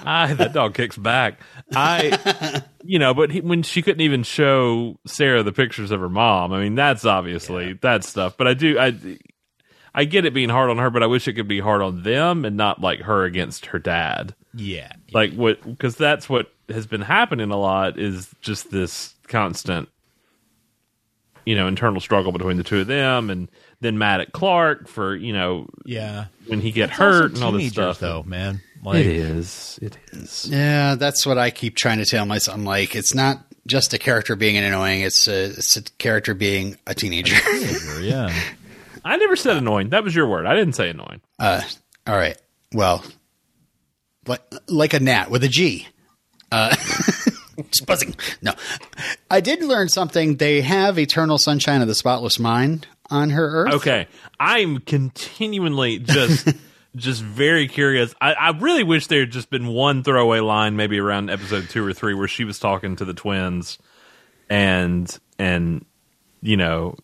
I [LAUGHS] that dog kicks back. I, you know, but he, when she couldn't even show Sarah the pictures of her mom, I mean, that's obviously that stuff. But I do, I, I get it being hard on her, but I wish it could be hard on them and not like her against her dad. Yeah, Like what? Because that's what has been happening a lot is just this constant, you know, internal struggle between the two of them, and then mad at Clark for you know yeah. when he get It's hurt and all this stuff. though, man. Like, It is. It is. Yeah, that's what I keep trying to tell myself. I'm like, it's not just a character being annoying; it's a, it's a character being a teenager. teenager, yeah. [LAUGHS] I never said annoying. That was your word. I didn't say annoying. Uh, all right. Well, like, like a gnat with a G. Uh, [LAUGHS] just buzzing. No, I did learn something. They have Eternal Sunshine of the Spotless Mind on her Earth. Okay, I'm continually just [LAUGHS] just very curious. I, I really wish there had just been one throwaway line, maybe around episode two or three, where she was talking to the twins, and and you know,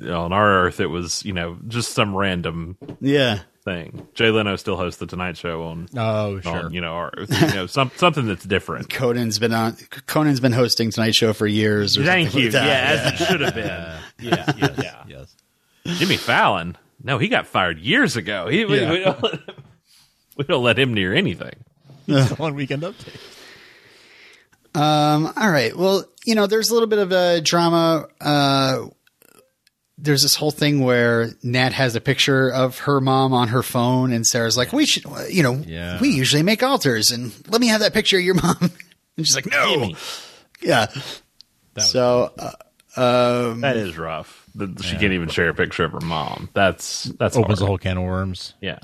on our Earth, it was you know just some random Yeah. Thing. Jay Leno still hosts the Tonight Show on. Oh, sure. On, you know, our, you know, some something that's different. [LAUGHS] Conan's been on. Conan's been hosting Tonight Show for years. Or Thank you. like Yeah, that. as it should have been. [LAUGHS] yeah, yes, yeah, yes. Jimmy Fallon. No, he got fired years ago. He, we, Yeah. we, don't let him, we don't let him near anything. One weekend update. Um, all right. Well, you know, there's a little bit of a drama. Uh, there's this whole thing where Nat has a picture of her mom on her phone, and Sarah's like, "We should, you know, Yeah. we usually make altars, and let me have that picture of your mom." [LAUGHS] and she's like, "No, Gimme. yeah." was- so, uh, um, That is rough. That She can't even share a picture of her mom. That's that's Opens hard. a whole can of worms. Yeah.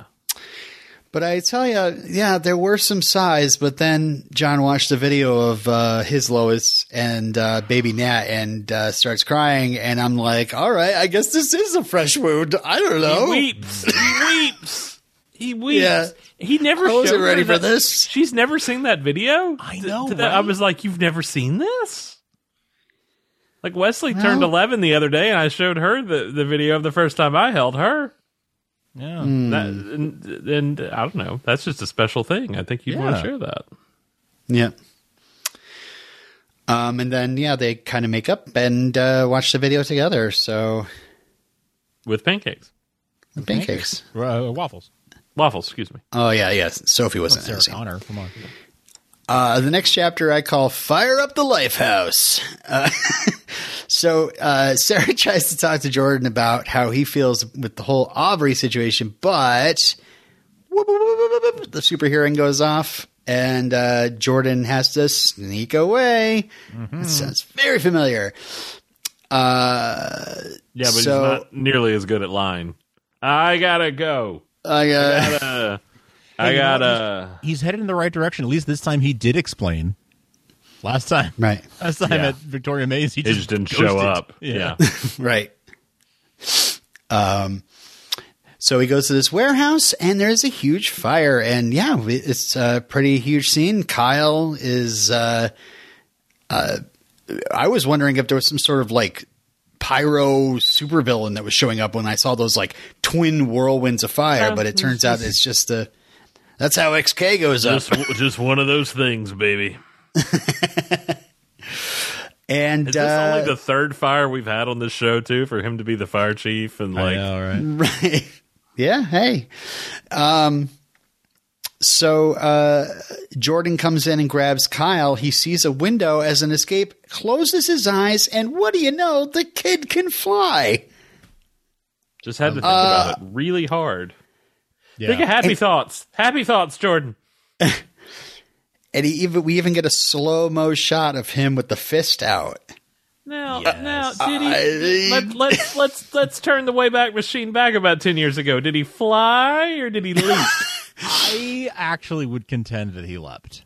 But I tell you, yeah, there were some sighs. But then John watched a video of uh, his Lois and uh, baby Nat and uh, starts crying. And I'm like, all right, I guess this is a fresh wound. I don't know. He weeps. He [LAUGHS] weeps. He weeps. Yeah. He never I wasn't showed her ready for that- this. She's never seen that video. I know, to that- I was like, "You've never seen this?" Like Wesley Well- turned eleven the other day, and I showed her the, the video of the first time I held her. Yeah. That, and, and I don't know. That's just a special thing. I think you'd want to share that. Yeah. Um, and then yeah, they kind of make up and uh, watch the video together. So with pancakes, pancakes, Uh, waffles. waffles. Excuse me. Oh yeah, yeah. Sophie wasn't in Sarah. Connor. Come on. Uh, the next chapter I call "Fire Up the Lifehouse." Uh, [LAUGHS] so uh, Sarah [LAUGHS] tries to talk to Jordan about how he feels with the whole Aubrey situation, but whoop, whoop, whoop, the super hearing goes off, and uh, Jordan has to sneak away. That sounds very familiar. Uh, Yeah, but So- he's not nearly as good at lying. I gotta go. I, uh, Gotta, I Hey, you know what? gotta. He's headed in the right direction. At least this time he did explain. Last time, right. last time Yeah. at Victoria Mays, he He just, just didn't show up. Yeah. [LAUGHS] Right. Um, so he goes to this warehouse, and there's a huge fire, and yeah, it's a pretty huge scene. Kyle is. Uh, uh, I was wondering if there was some sort of like pyro supervillain that was showing up when I saw those like twin whirlwinds of fire, Uh, but it turns [LAUGHS] out it's just a. That's how XK goes up. just, just one of those things, baby. [LAUGHS] And Is this uh, only the third fire we've had on this show too? For him to be the fire chief and I like, know, right? [LAUGHS] Right. Yeah. Hey. Um, so uh, Jordan comes in and grabs Kyle. He sees a window as an escape, closes his eyes, and what do you know? The kid can fly. just had to think Uh, about it really hard. Yeah. Think of happy thoughts. Happy thoughts, Jordan. [LAUGHS] And he even we even get a slow mo shot of him with the fist out. Now, uh, Yes. now, did he? I- let, let's let's let's turn the Wayback Machine back about ten years ago. Did he fly or did he leap? [LAUGHS] I actually would contend that he leapt.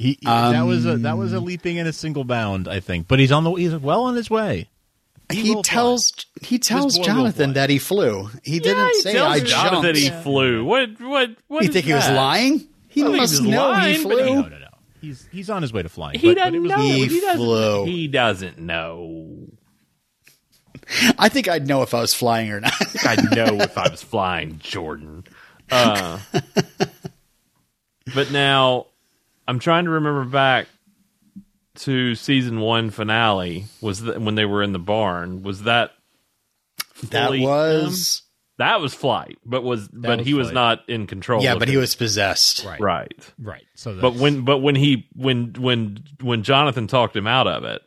He that was a that was a um, leaping in a single bound, I think. But he's on the he's well on his way. He will fly. tells he tells Jonathan that he flew. He didn't he say tells I Jonathan jumped. he flew. What what what? you is think he was lying? He I think he was know lying, he but he- No, no, no. He's he's on his way to flying. He but, but doesn't it was know. He He, doesn't. flew. He doesn't know. I think I'd know if I was flying or not. [LAUGHS] I would know if I was flying, Jordan. Uh, [LAUGHS] but now I'm trying to remember back to season one finale. Was that when they were in the barn? Was that that was him? that was flight? But was but was he was not in control. yeah, of but he was possessed. right. right. Right. So But when but when he when when when Jonathan talked him out of it,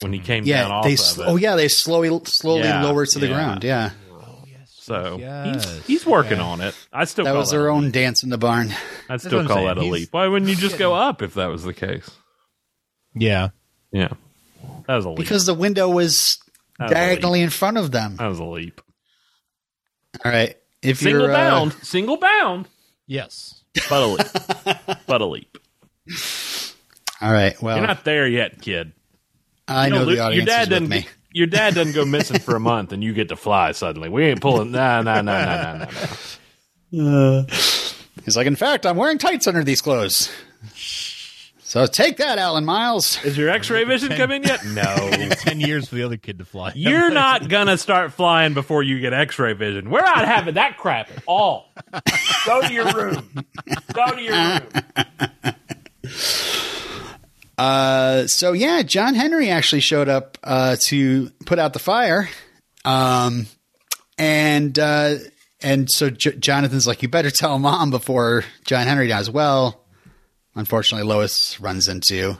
when he mm-hmm. came down Yeah, off they. of sl- it, Oh yeah, they slowly slowly Yeah, lower to the yeah. ground. Yeah, so oh, Yes. he's, he's working on it. I still that call was that their a own leap. dance in the barn. I'd still call saying. that a He's- leap. Why wouldn't you just go up if that was the case? Yeah. Yeah, that was a leap. Because the window was was diagonally in front of them. that was a leap. All right, if Single you're uh, bound, single bound, Yes. but a leap, [LAUGHS] but a leap. all right, well, You're not there yet, kid. I You know don't the audience your dad is with me. Your dad doesn't go missing for a month, and you get to fly suddenly. We ain't pulling. Nah, nah, nah, nah, nah, nah. nah. [LAUGHS] He's like, in fact, I'm wearing tights under these clothes. [LAUGHS] So take that, Alan Miles. Is your X-ray vision come in yet? [LAUGHS] No. [LAUGHS] Ten years for the other kid to fly. [LAUGHS] You're not gonna start flying before you get X-ray vision. We're not having that crap at all. Go to your room. Go to your room. Uh, so yeah, John Henry actually showed up uh, to put out the fire, um, and uh, and so J- Jonathan's like, "You better tell mom before John Henry does." Well, unfortunately, Lois runs into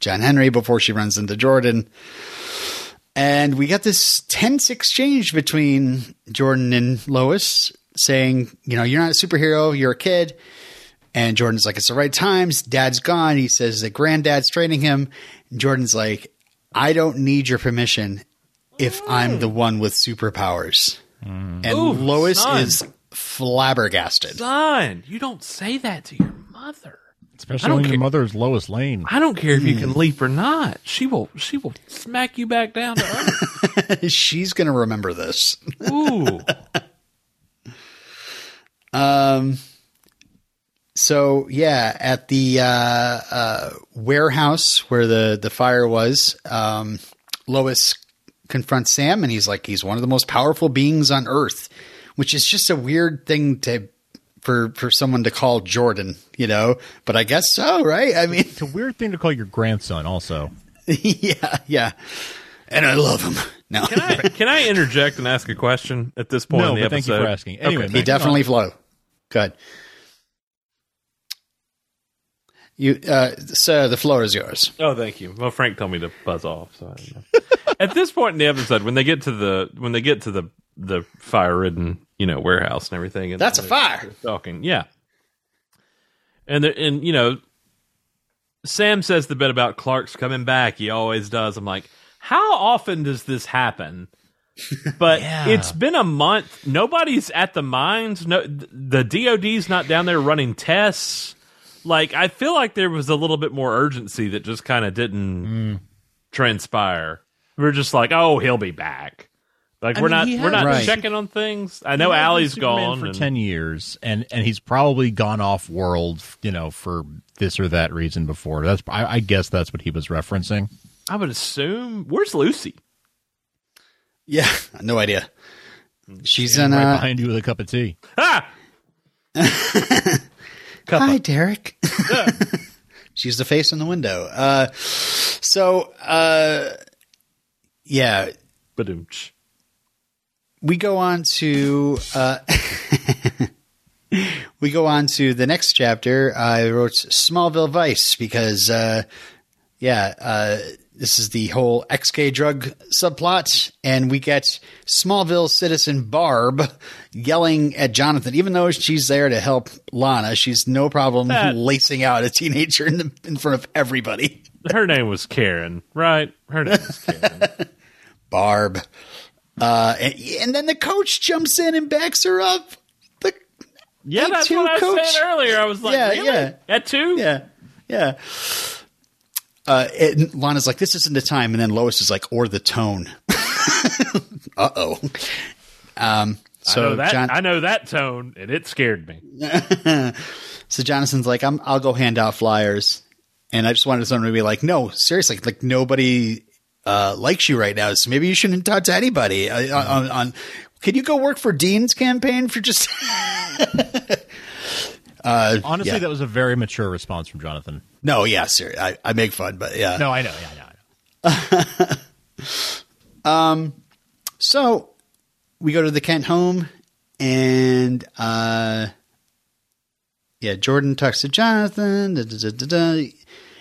John Henry before she runs into Jordan, and we got this tense exchange between Jordan and Lois, saying, "You know, you're not a superhero. You're a kid." And Jordan's like, it's the right times. Dad's gone. He says that granddad's training him. And Jordan's like, I don't need your permission if I'm the one with superpowers. Mm. And Ooh, Lois son. is flabbergasted. Son, you don't say that to your mother. I Especially don't when your care. mother's Lois Lane. I don't care if you can leap or not. She will. She will smack you back down to earth. [LAUGHS] She's going to remember this. Ooh. [LAUGHS] Um, so yeah, at the uh, uh, warehouse where the the fire was, um, Lois confronts Sam, and he's like, he's one of the most powerful beings on Earth, which is just a weird thing to for for someone to call Jordan, you know. But I guess so, right? I mean, It's a weird thing to call your grandson. Also, [LAUGHS] yeah, yeah. And I love him. No, Can I, [LAUGHS] can I interject and ask a question at this point no, in the but thank you for asking. Anyway, Okay. he definitely on. flow. Good. You, uh, so the floor is yours. Oh, thank you. Well, Frank told me to buzz off. So I don't know. [LAUGHS] At this point in the episode, when they get to the when they get to the the fire ridden you know warehouse and everything, and That's a fire. talking, yeah. And the, and you know, Sam says the bit about Clark's coming back. He always does. I'm like, how often does this happen? [LAUGHS] But Yeah. it's been a month. Nobody's at the mines. No, the DoD's not down there running tests. Like I feel like there was a little bit more urgency that just kind of didn't Mm. transpire. We're just like, oh, he'll be back. Like I we're mean, not we're not been checking on things. I know He has been Allie's Superman gone for and- ten years, and and he's probably gone off world, you know, for this or that reason before. That's I, I guess that's what he was referencing. I would assume. Where's Lucy? Yeah, [LAUGHS] no idea. She's in. Right Uh, behind you with a cup of tea. Ah, [LAUGHS] hi, Derek. [LAUGHS] She's the face in the window. Uh, so, uh, yeah, Badoomch. We go on to uh, [LAUGHS] we go on to the next chapter. I wrote Smallville Vice because, uh, yeah, uh, this is the whole XK drug subplot, and we get Smallville citizen Barb yelling at Jonathan, even though she's there to help Lana. She's no problem That- lacing out a teenager in, the, in front of everybody. Her name was Karen, right? Her name was Karen. [LAUGHS] Barb. Uh, and, and then the coach jumps in and backs her up. The, yeah, that's what I was saying earlier. I was like, Yeah, really? yeah. At two? yeah, yeah. Uh, and Lana's like, this isn't the time. And then Lois is like, or the tone. [LAUGHS] uh oh. Um, so I know that. John, I know that tone, and it scared me. [LAUGHS] so Jonathan's like, I'm, I'll go hand out flyers. And I just wanted someone to be like, no, seriously, like nobody uh, likes you right now, so maybe you shouldn't talk to anybody. Uh, on, on, can you go work for Dean's campaign for just? [LAUGHS] uh, Honestly, yeah. that was a very mature response from Jonathan. no, yeah, seriously, I, I make fun, but yeah. No, I know, yeah, yeah, I know. [LAUGHS] um, So we go to the Kent home, and uh, yeah, Jordan talks to Jonathan, da, da, da,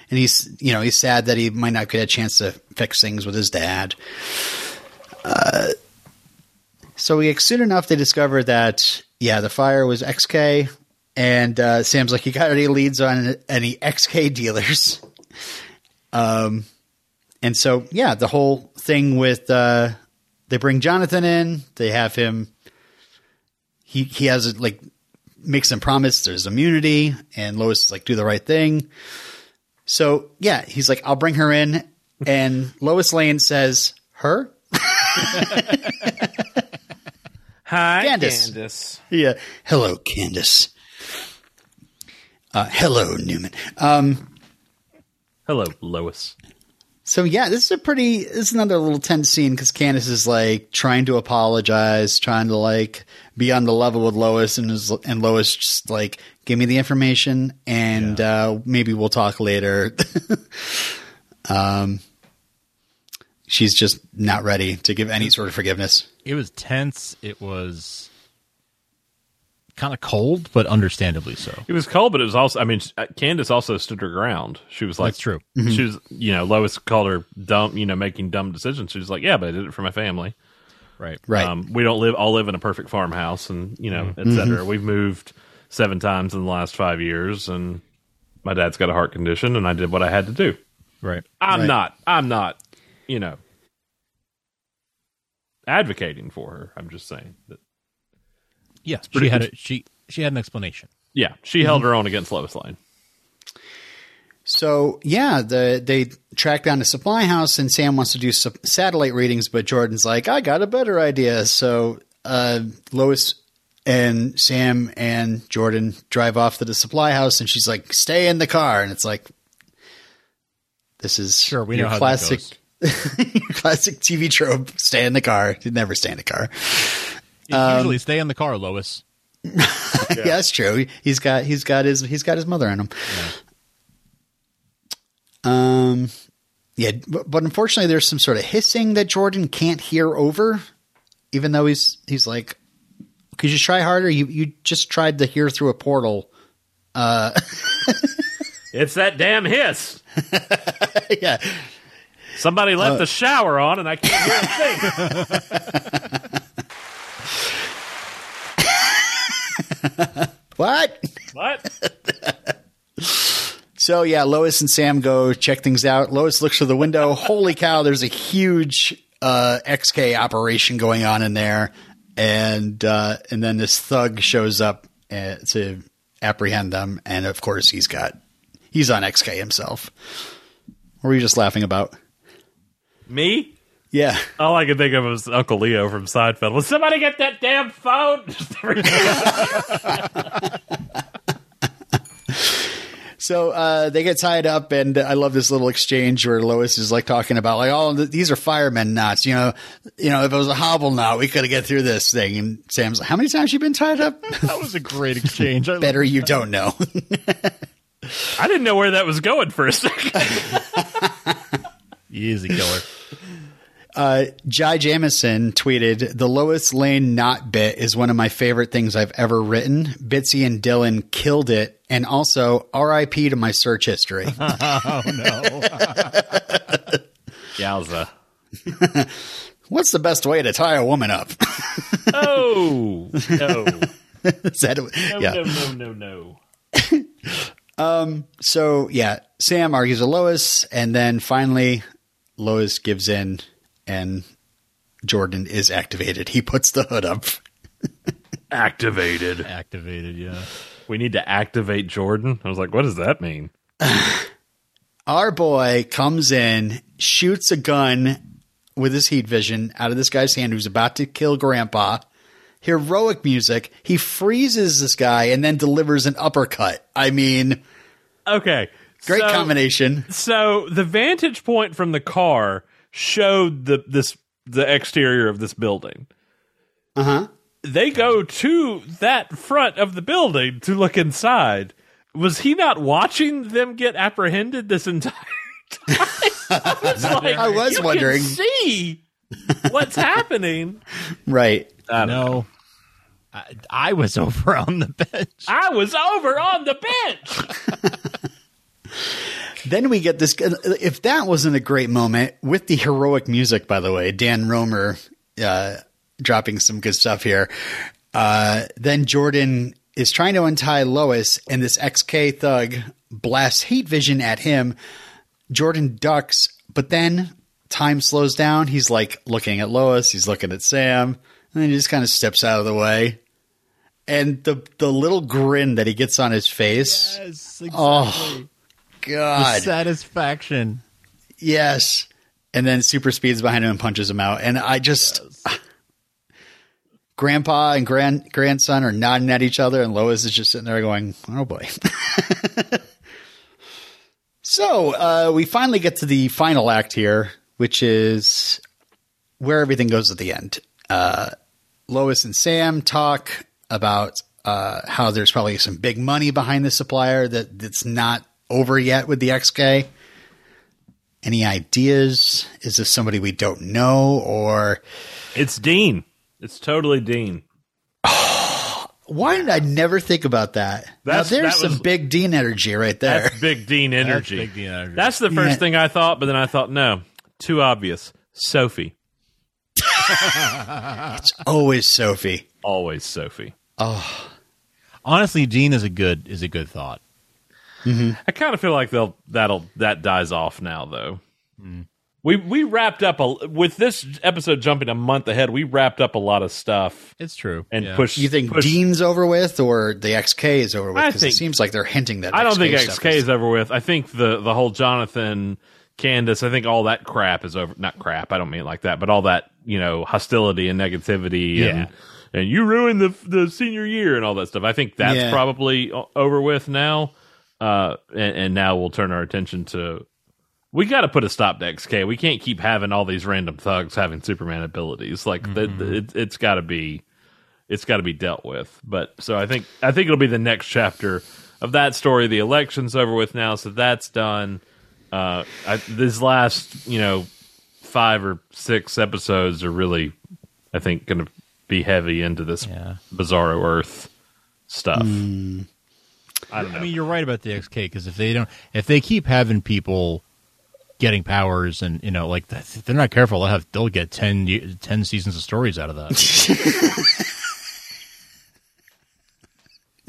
and he's you know he's sad that he might not get a chance to fix things with his dad. Uh, so we soon enough they discover that yeah the fire was XK, and uh, Sam's like you got any leads on any XK dealers? [LAUGHS] Um, and so yeah, the whole thing with uh, they bring Jonathan in. They have him. He he has like makes him promise there's immunity, and Lois is like do the right thing. So yeah, he's like I'll bring her in, and Lois Lane says her. [LAUGHS] Hi, Candace. Candace. Yeah, hello Candace. Uh, hello Newman. Um, Hello, Lois. So yeah, this is a pretty. This is another little tense scene because Candace is like trying to apologize, trying to like be on the level with Lois, and is, and Lois just like give me the information, and uh, maybe we'll talk later. [LAUGHS] um, she's just not ready to give any sort of forgiveness. It was tense. It was kind of cold, but understandably so. It was cold, but it was also. I mean, uh, Candace also stood her ground. She was like, That's true. She was, you know, Lois called her dumb, you know, making dumb decisions. She was like, yeah, but I did it for my family. Right. Right. Um, we don't live all live in a perfect farmhouse, and you know, et cetera. We've moved seven times in the last five years, and my dad's got a heart condition, and I did what I had to do. Right. I'm Right. not. I'm not. You know, advocating for her. I'm just saying that. Yes. pretty She had a, she she had an explanation. Yeah, she held her own against Lois Lane. So yeah, the they track down the supply house, and Sam wants to do some satellite readings, but Jordan's like, I got a better idea. So uh, Lois and Sam and Jordan drive off to the supply house, and she's like, "Stay in the car," and it's like, "This is Sure, we know classic." [LAUGHS] classic TV trope: stay in the car. You never stay in the car. You usually um, stay in the car, Lois. [LAUGHS] yeah, that's true. He's got he's got his he's got his mother in him. Um, yeah, but, but unfortunately, there's some sort of hissing that Jordan can't hear over, even though he's he's like, "Could you try harder? You you just tried to hear through a portal." Uh, [LAUGHS] it's that damn hiss. [LAUGHS] yeah, Somebody left uh, the shower on, and I can't hear a thing. [LAUGHS] what? what? [LAUGHS] So yeah, Lois and Sam go check things out. Lois looks through the window. [LAUGHS] Holy cow! There's a huge uh, XK operation going on in there, and uh, and then this thug shows up uh, to apprehend them, and of course he's got he's on XK himself. What were you just laughing about? Me? Yeah, All I could think of was Uncle Leo from Seinfeld. Will somebody get that damn phone? [LAUGHS] So uh, they get tied up, and I love this little exchange where Lois is like talking about like, "Oh, these are firemen knots." You know, you know, if it was a hobble knot, we could have get through this thing. And Sam's like, "How many times you been tied up?" [LAUGHS] That was a great exchange. I Better you don't know. [LAUGHS] I didn't know where that was going for a second. Easy killer. Uh, Jai Jamison tweeted, "The Lois Lane knot bit is one of my favorite things I've ever written. Bitsie and Dylan killed it, and also R.I.P. to my search history." [LAUGHS] Oh no. [LAUGHS] Yowza. [LAUGHS] What's the best way to tie a woman up? Oh, no. Is that- No, yeah. no, no, no, no. So yeah, Sam argues with Lois, and then finally Lois gives in, and Jordan is activated. He puts the hood up. Activated. Activated, yeah. We need to activate Jordan. I was like, what does that mean? [SIGHS] Our boy comes in, shoots a gun with his heat vision out of this guy's hand who's about to kill Grandpa. Heroic music. He freezes this guy and then delivers an uppercut. I mean, Okay. great so, combination. So the vantage point from the car showed the this the exterior of this building. Uh huh. They go to that front of the building to look inside. Was he not watching them get apprehended this entire [LAUGHS] time? [LAUGHS] I was, like, I was "You can wondering." see what's happening. [LAUGHS] Right. I don't know. No. I, I was over on the bench. I was over on the bench. Then we get this. If that wasn't a great moment with the heroic music, by the way, Dan Romer uh, dropping some good stuff here. Uh, then Jordan is trying to untie Lois, and this XK thug blasts heat vision at him. Jordan ducks, but then time slows down. He's like looking at Lois, he's looking at Sam, and then he just kind of steps out of the way. And the the little grin that he gets on his face, Yes, Oh, God, satisfaction. Yes. And then super speeds behind him and punches him out. And I just [SIGHS] grandpa and grand grandson are nodding at each other and Lois is just sitting there going, Oh boy. [LAUGHS] so uh, we finally get to the final act here, which is where everything goes at the end. Uh, Lois and Sam talk about uh, how there's probably some big money behind the supplier that that's not over yet with the XK. Any ideas? Is this somebody we don't know, or It's Dean. It's totally Dean. [SIGHS] why did I never think about that? That's- now, there's that some big Dean energy right there. That's big Dean energy. big Dean energy. That's the first Yeah. thing I thought, but then I thought, no, too obvious. Sophie. [LAUGHS] It's always Sophie. Always Sophie. Honestly, Dean is a good is a good thought. Mm-hmm. I kind of feel like they'll that'll that dies off now though. We we wrapped up a with this episode jumping a month ahead. We wrapped up a lot of stuff It's true. and Yeah. pushed. You think pushed- Dean's over with, or the XK is over with? Because it seems like they're hinting that. I don't think XK is over with. I think the the whole Jonathan Candace. I think all that crap is over. Not crap. I don't mean it like that, but all that you know hostility and negativity and. Yeah. And you ruined the the senior year and all that stuff. I think that's Yeah. probably over with now. Uh, and, and now we'll turn our attention to. We got to put a stop to XK. We can't keep having all these random thugs having Superman abilities. Like the, the- it, it's got to be, it's got to be dealt with. But so I think I think it'll be the next chapter of that story. The election's over with now, so that's done. Uh, I, this last you know five or six episodes are really, I think, going to be heavy into this Yeah. Bizarro Earth stuff. I don't know. I mean, you're right about the XK because if they don't, if they keep having people getting powers and you know, like if they're not careful, they'll have they'll get 10, 10 seasons of stories out of that. [LAUGHS]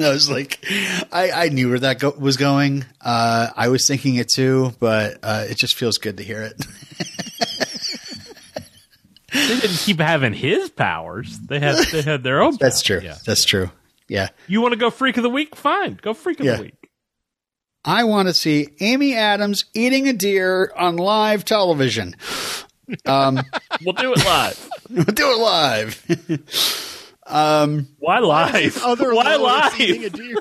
I was like, I, I knew where that go- was going. Uh, I was thinking it too, but uh, it just feels good to hear it. they didn't keep having his powers. They had they had their own. That's powers. true. Yeah. That's true. Yeah. You want to go freak of the week? Fine, go freak of Yeah. the week. I want to see Amy Adams eating a deer on live television. Um, [LAUGHS] We'll do it live. [LAUGHS] We'll do it live. [LAUGHS] Why live? Other Why Lois eating live? a deer.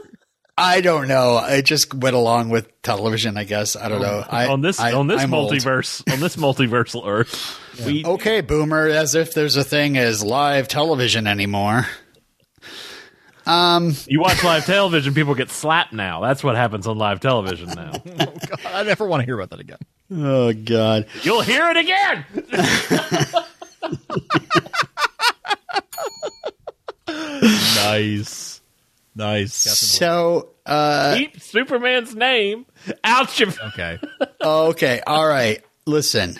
I don't know. I just went along with television. I guess I don't know. I, on this I, on this I'm old. multiverse on this multiversal Earth, we Okay, boomer. As if there's a thing as live television anymore. You watch live television, people get slapped now. That's what happens on live television now. [LAUGHS] oh, God, I never want to hear about that again. Oh God. You'll hear it again. [LAUGHS] Nice, nice. So, uh, Keep Superman's name out your. [LAUGHS] okay, okay, all right. Listen,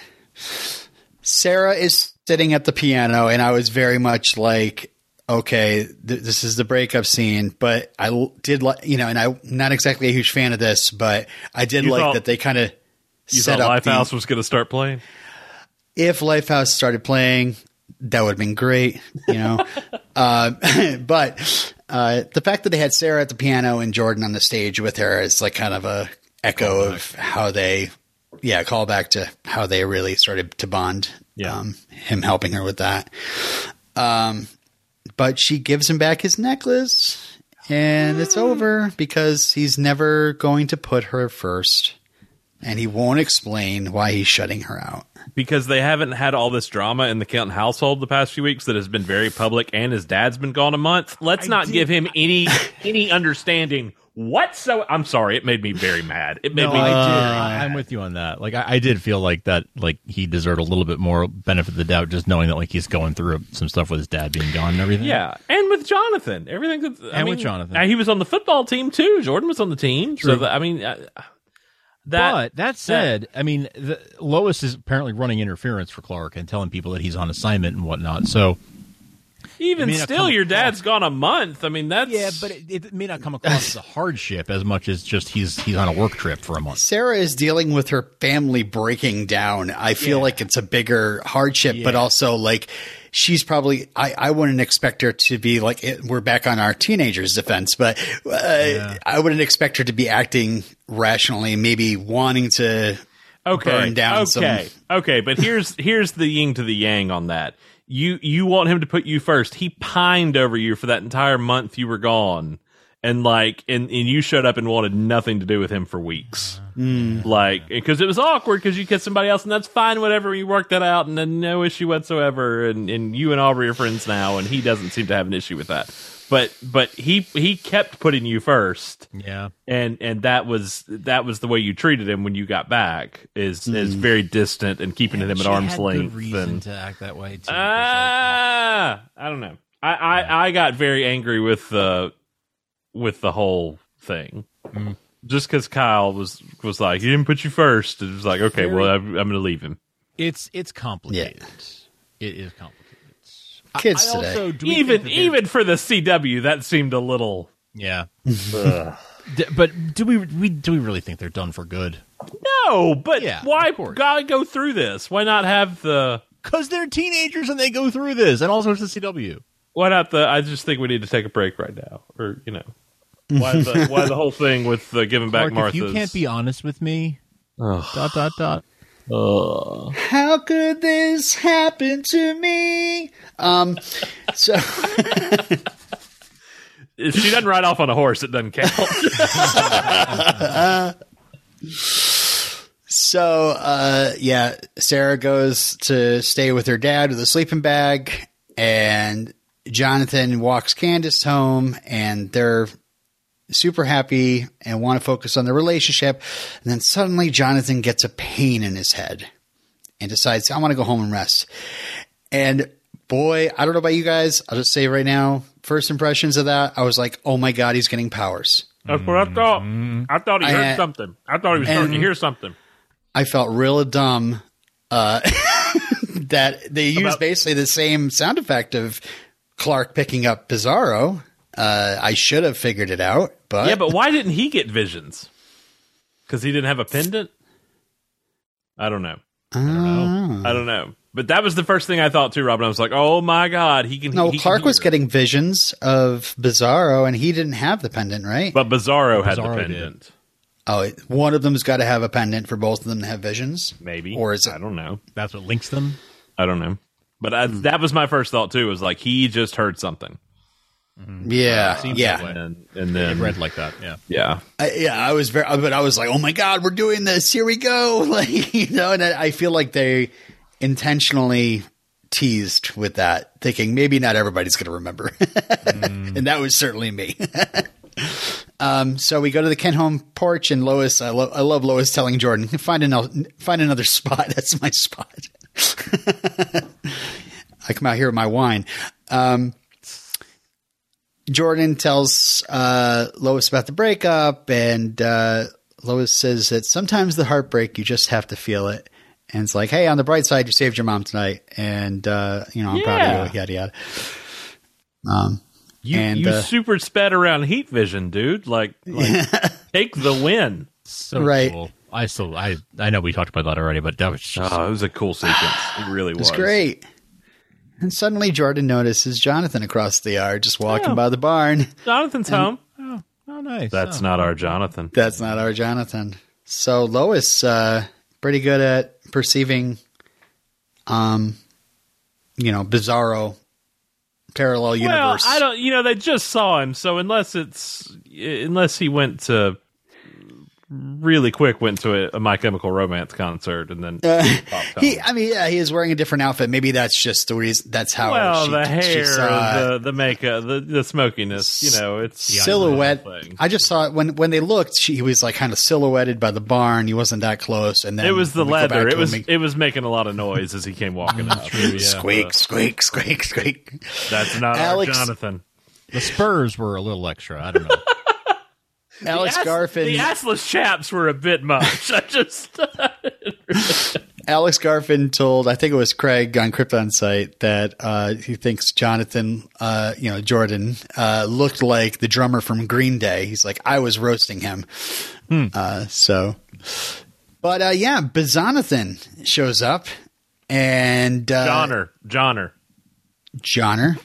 Sarah is sitting at the piano, and I was very much like, okay, th- this is the breakup scene. But I l- did like, you know, and I'm not exactly a huge fan of this, but I did You like thought- that they kind of set up the, Lifehouse was going to start playing. if Lifehouse started playing, that would have been great, you know. [LAUGHS] uh, [LAUGHS] but uh, the fact that they had Sarah at the piano and Jordan on the stage with her is like kind of a echo of how they, yeah, call back to how they really started to bond. Yeah. Um, him helping her with that. Um, but she gives him back his necklace, and it's hmm. over because he's never going to put her first, and he won't explain why he's shutting her out. because they haven't had all this drama in the Kelton household the past few weeks that has been very public, and his dad's been gone a month. Let's not give him any [LAUGHS] any understanding whatsoever. I'm sorry, it made me very mad. It made no, me. I did. I, I'm with you on that. Like, I, I did feel like that. Like, he deserved a little bit more benefit of the doubt, just knowing that like he's going through some stuff with his dad being gone and everything. yeah, and with Jonathan, everything. That, I And mean, with Jonathan. uh, he was on the football team too. Jordan was on the team, so True. that, I mean, uh, that but that said, I mean, the, Lois is apparently running interference for Clark and telling people that he's on assignment and whatnot. So even It may not still, your across- dad's gone a month. I mean, that's yeah, but it, it may not come across as a hardship as much as just he's he's on a work trip for a month. Sarah is dealing with her family breaking down. I feel Yeah. like it's a bigger hardship, but also like she's probably, I, I wouldn't expect her to be like, it, we're back on our teenager's defense, but uh, I wouldn't expect her to be acting rationally, maybe wanting to okay, burn down some- okay, okay. But here's here's the yin to the yang on that. You you want him to put you first. He pined over you for that entire month you were gone, and like and and you showed up and wanted nothing to do with him for weeks. Mm. Like because it was awkward because you kissed somebody else, and that's fine. Whatever you work that out, and then no issue whatsoever. And and you and Aubrey are friends now, and he doesn't seem to have an issue with that. But but he he kept putting you first. Yeah, and and that was that was the way you treated him when you got back is is very distant and keeping him at arm's length reason and to act that way too. ah I don't know. I, I I got very angry with the with the whole thing. Just because Kyle was was like he didn't put you first. It was like okay well I'm, I'm gonna leave him. It's it's complicated. It is complicated. Kids I today. also do even think that there- even for the CW that seemed a little yeah. D- but do we we do we really think they're done for good? no but Yeah, why of course. gotta go through this why not have the Because they're teenagers and they go through this, and also it's the CW. Why not the? I just think we need to take a break right now, or you know, [LAUGHS] why the why the whole thing with uh, giving back Clark, Martha's? if you can't be honest with me, dot dot dot. How could this happen to me? Um, so if she doesn't ride off on a horse, it doesn't count. [LAUGHS] So, uh, yeah, Sarah goes to stay with her dad with a sleeping bag, and Jonathan walks Candace home, and they're super happy and want to focus on the relationship. And then suddenly, Jonathan gets a pain in his head and decides, I want to go home and rest. And boy, I don't know about you guys. I'll just say right now, first impressions of that, I was like, oh my God, he's getting powers. That's what I thought. I thought he I heard had- something. I thought he was starting to hear something. I felt real dumb uh, [LAUGHS] that they used About- basically the same sound effect of Clark picking up Bizarro. Uh, I should have figured it out, but Yeah, but why didn't he get visions? Because he didn't have a pendant. I don't know. I don't know. I don't know. But that was the first thing I thought too, Robin. I was like, "Oh my god, he can." No, he can Clark was getting visions of Bizarro, and he didn't have the pendant, right? but Bizarro had Bizarro the did. pendant. oh, it- one of them's got to have a pendant for both of them to have visions. Maybe, Or is it- I don't know. That's what links them. I don't know. But I, that was my first thought too. Was like he just heard something, Yeah, seems yeah, that way. and and It then read like that. Yeah. yeah, I, yeah. I was very, but I was like, oh my god, we're doing this. Here we go. [LAUGHS] Like you know, and I I feel like they intentionally teased with that, thinking maybe not everybody's going to remember, [LAUGHS] and that was certainly me. [LAUGHS] um, so we go to the Kent home porch, and Lois, I love, I love Lois telling Jordan, find another, find another spot. That's my spot. I come out here with my wine. Um, Jordan tells uh, Lois about the breakup, and uh, Lois says that sometimes the heartbreak you just have to feel it. And it's like, hey, on the bright side, you saved your mom tonight, and uh, you know I'm proud of you. Yada yada. Um, you And, you uh, super sped around heat vision, dude. Like, like [LAUGHS] take the win. So Right. cool. I still I I know we talked about that already, but that was just Oh, it was a cool sequence. It really was. it's great. And suddenly Jordan notices Jonathan across the yard, just walking Yeah. by the barn. Jonathan's home. oh, oh nice. That's Oh. not our Jonathan. That's not our Jonathan. So Lois, uh, pretty good at perceiving, um, you know, bizarro parallel universe. Well, I don't. You know, they just saw him, so unless it's unless he went to really quick went to a, a My Chemical Romance concert and then uh, popped [LAUGHS] He, home. I mean, yeah, he is wearing a different outfit. Maybe that's just the reason. That's how. well, she, the she hair, saw the the makeup, the the smokiness. You know, it's silhouette. I just saw it when when they looked. She, he was like kind of silhouetted by the barn. He wasn't that close, and then It was the when we go back leather. It was him, it was making a lot of noise as he came walking up. [LAUGHS] he- squeak, squeak, squeak, squeak. That's not Alex- our Jonathan. the Spurs were a little extra. I don't know. [LAUGHS] Alex The ass- Garfin. The assless chaps were a bit much. [LAUGHS] I just [LAUGHS] Alex Garfin told, I think it was Craig on KryptonSite, that uh, he thinks Jonathan, uh, you know, Jordan, uh, looked like the drummer from Green Day. He's like, I was roasting him. Uh, so, but uh, yeah, Bizonathan shows up and uh, Johnner, Johnner, Johnner.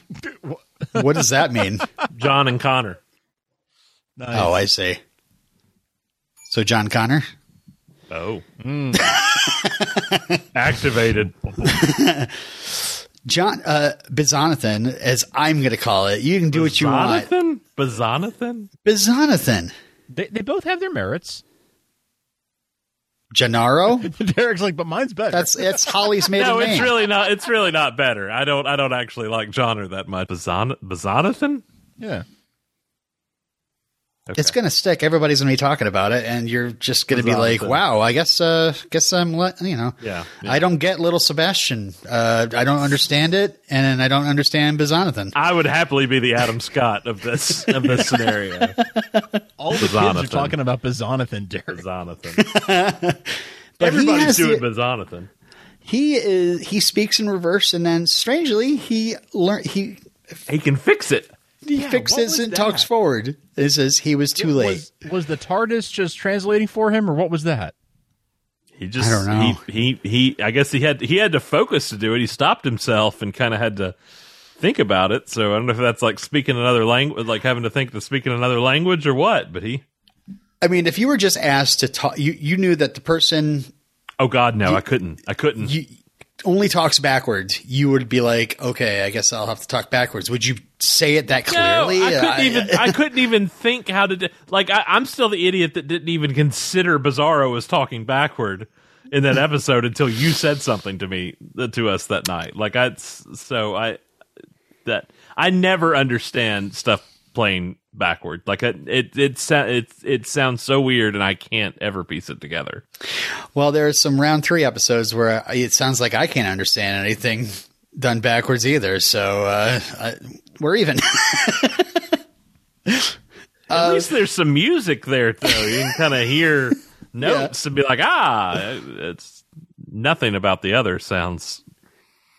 [LAUGHS] what does that mean? John and Connor. Oh, I see. So John Connor. Oh, [LAUGHS] activated. John uh, Bizonathan, as I'm going to call it. You can do what you want. Bazonathan? Bazonathan? Bizonathan. they they both have their merits. Gennaro. [LAUGHS] Derek's like, but mine's better. That's it's Holly's maiden [LAUGHS] No, name. it's really not. It's really not better. I don't. I don't actually like Johnner that much. Bazon, Bazonathan? yeah. Okay. It's gonna stick. Everybody's gonna be talking about it, and you're just gonna be like, "Wow, I guess, uh, guess I'm, let you know, Yeah, yeah. I don't get little Sebastian. Uh, I don't understand it, and I don't understand Bizonathan. I would happily be the Adam Scott of this of this scenario. All the kids Bizonathan. are talking about Bizonathan, Derek. Bazonathan. [LAUGHS] But Everybody's doing the- Bazonathan. He is he speaks in reverse, and then strangely he learn he He can fix it. He Yeah, fixes and that? talks forward. It says he was too late. Was, was the TARDIS just translating for him, or what was that? He just I don't know. He, he he I guess he had he had to focus to do it. He stopped himself and kind of had to think about it. So I don't know if that's like speaking another language, like having to think to speak in another language or what. But he. I mean, if you were just asked to talk, you you knew that the person Oh God, no! I couldn't. I couldn't. you only talks backwards. You would be like, okay, I guess I'll have to talk backwards. Would you say it that No, clearly? I couldn't I- even. I couldn't even think how to. Do, like, I, I'm still the idiot that didn't even consider Bizarro as talking backward in that [LAUGHS] episode until you said something to me uh, to us that night. Like, I so I. that I never understand stuff playing backward. Like it it it it, it sounds so weird, and I can't ever piece it together. Well, there's some round three episodes where it sounds like I can't understand anything done backwards either. So uh, I, we're even. [LAUGHS] At least there's some music there, though. You can kind of hear [LAUGHS] notes and be like, ah, it's nothing about the other sounds.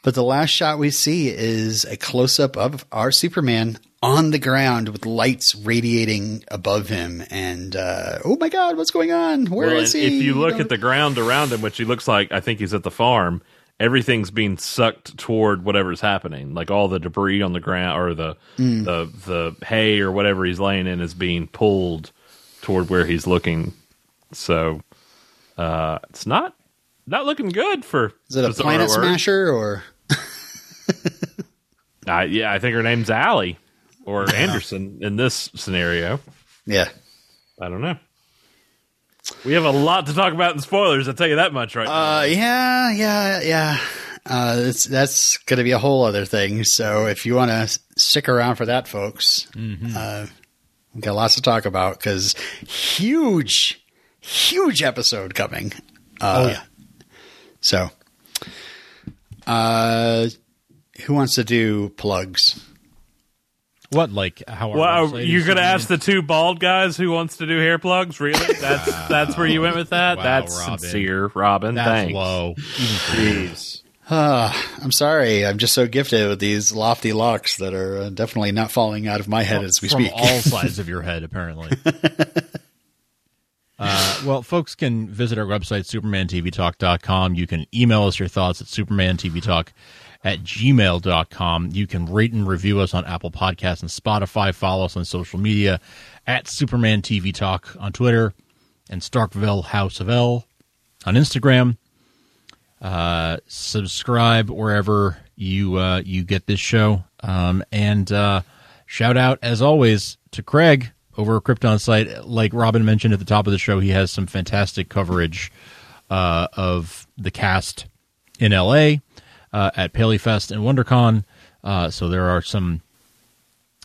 But the last shot we see is a close up of our Superman on the ground with lights radiating above him. And uh, oh my God, what's going on? Where Well, is he? If you look Don't- at the ground around him, which he looks like, I think he's at the farm. Everything's being sucked toward whatever's happening. Like all the debris on the ground, or the Mm. the the hay or whatever he's laying in, is being pulled toward where he's looking. So uh, it's not not looking good for. is it a planet smasher or? [LAUGHS] Uh, yeah, I think her name's Allie or Anderson in this scenario. Yeah. I don't know. We have a lot to talk about in spoilers. I'll tell you that much right now. Uh, yeah, yeah, yeah. Uh, it's, that's going to be a whole other thing. So if you want to stick around for that, folks, uh, we got lots to talk about because huge, huge episode coming. Uh, Oh, yeah. So, uh, who wants to do plugs? What like how? Our Well, you're gonna ask the two bald guys who wants to do hair plugs? Really? [LAUGHS] That's that's where you went with that. Wow, that's Robin. sincere, Robin. That's Thanks. low. Even. Jeez. Uh, [SIGHS] I'm sorry. I'm just so gifted with these lofty locks that are uh, definitely not falling out of my head as we from speak. all [LAUGHS] sides of your head, apparently. [LAUGHS] uh, well, folks can visit our website, supermantvtalk.com. You can email us your thoughts at supermantvtalk at gmail.com. You can rate and review us on Apple Podcasts and Spotify. Follow us on social media at Superman TV Talk on Twitter and Starkville House of L on Instagram. Uh, subscribe wherever you uh, you get this show. Um, and uh, shout out as always to Craig over at KryptonSite. Like Robin mentioned at the top of the show, he has some fantastic coverage uh, of the cast in L.A. Uh, at PaleyFest and WonderCon. Uh, so there are some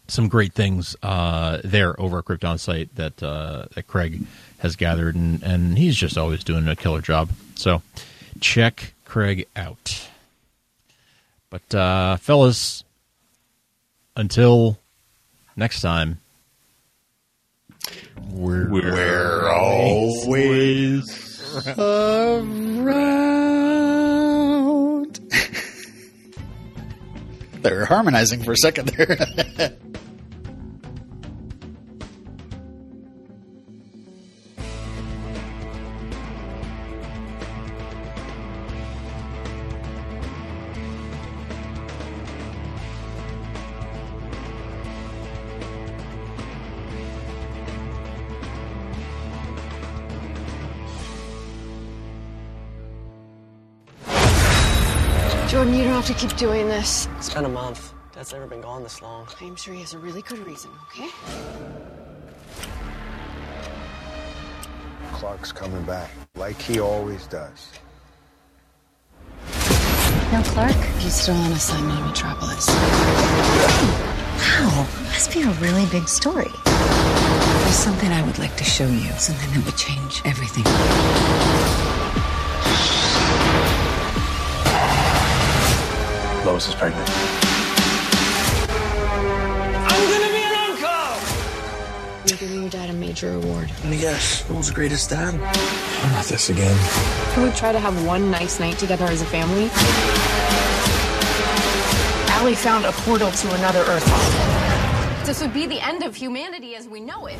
some great things uh, there over at KryptonSite that uh, that Craig has gathered, and, and he's just always doing a killer job. So check Craig out. But uh, fellas, until next time, we're, We're always around. They're harmonizing for a second there. [LAUGHS] keep doing this. It's been a month. Dad's never been gone this long. I'm sure he has a really good reason, okay? Clark's coming back, like he always does. No, Clark? He's still on assignment in Metropolis. Wow, must be a really big story. There's something I would like to show you. Something that would change everything. Lois is pregnant. I'm gonna be an uncle! You're giving your dad a major award. Let me guess, world's greatest dad. Not this again. Can we try to have one nice night together as a family? Allie found a portal to another Earth. This would be the end of humanity as we know it.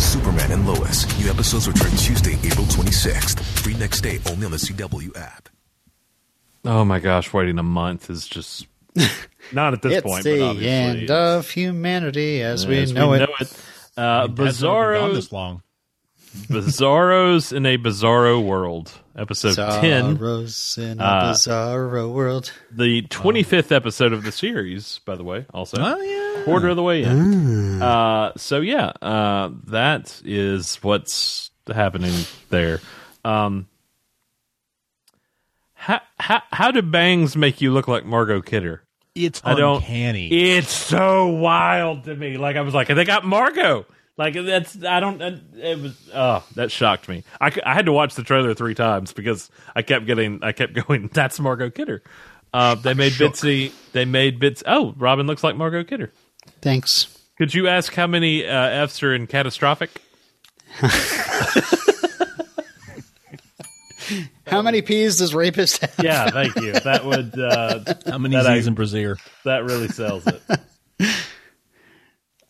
Superman and Lois. New episodes return Tuesday, April 26th. Free next day only on the CW app. Oh my gosh, waiting a month is just [LAUGHS] not at this it's point. but the obviously end it's- of humanity as we as know we it. know it. Uh, Dad's never Bizarro, this long. [LAUGHS] Bizarros in a Bizarro World, episode ten, Sorrows in a Uh, bizarro world. the twenty fifth episode of the series. By the way, also Oh yeah, quarter of the way in. Uh, so yeah, uh, that is what's happening there. Um, how, how how do bangs make you look like Margot Kidder? It's I don't. uncanny. It's so wild to me. Like I was like, they got Margot. Like that's I don't. It was oh that shocked me. I, I had to watch the trailer three times because I kept getting I kept [LAUGHS] going. That's Margot Kidder. Uh, they made Bitsie. They made bits. Oh, Robin looks like Margot Kidder. Thanks. Could you ask how many uh, Fs are in catastrophic? [LAUGHS] How many P's does rapist have? Yeah, thank you. That would uh, [LAUGHS] How many that Z's I- in Brazier? that really sells it. [LAUGHS]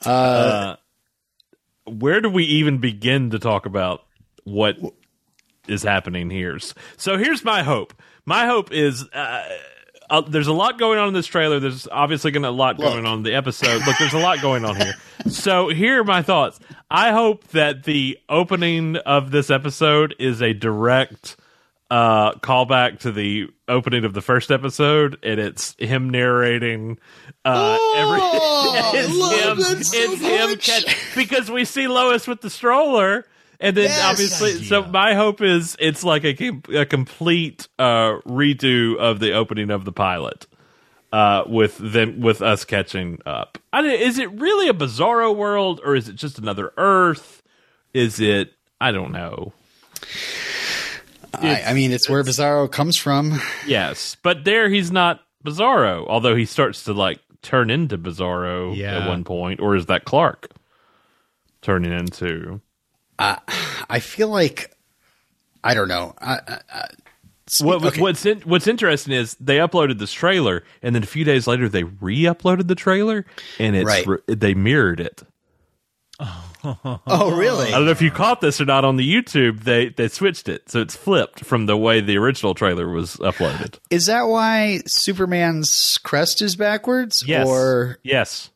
Uh, where do we even begin to talk about what is happening here? So here's my hope. My hope is uh, uh, there's a lot going on in this trailer. There's obviously going to a lot going on in the episode. Look, there's a lot going on here. So here are my thoughts. I hope that the opening of this episode is a direct uh callback to the opening of the first episode and it's him narrating uh every [LAUGHS] it's love him that so it's him much. catch, because we see Lois with the stroller and then Yes. obviously so my hope is it's like a, a complete uh redo of the opening of the pilot uh with them with us catching up I don't, is it really a bizarro world or is it just another earth is it i don't know I, I mean, it's where Bizarro comes from. Yes, but there he's not Bizarro, although he starts to like turn into Bizarro Yeah. at one point, or is that Clark turning into? I feel like I don't know. I, I, I, What, okay. What's in, what's interesting is they uploaded this trailer, and then a few days later they re-uploaded the trailer, and it's Right. re- they mirrored it. Oh, [LAUGHS] Oh, really? I don't know if you caught this or not on the YouTube. They they switched it, so it's flipped from the way the original trailer was uploaded. Is that why Superman's crest is backwards? Yes, Or yes,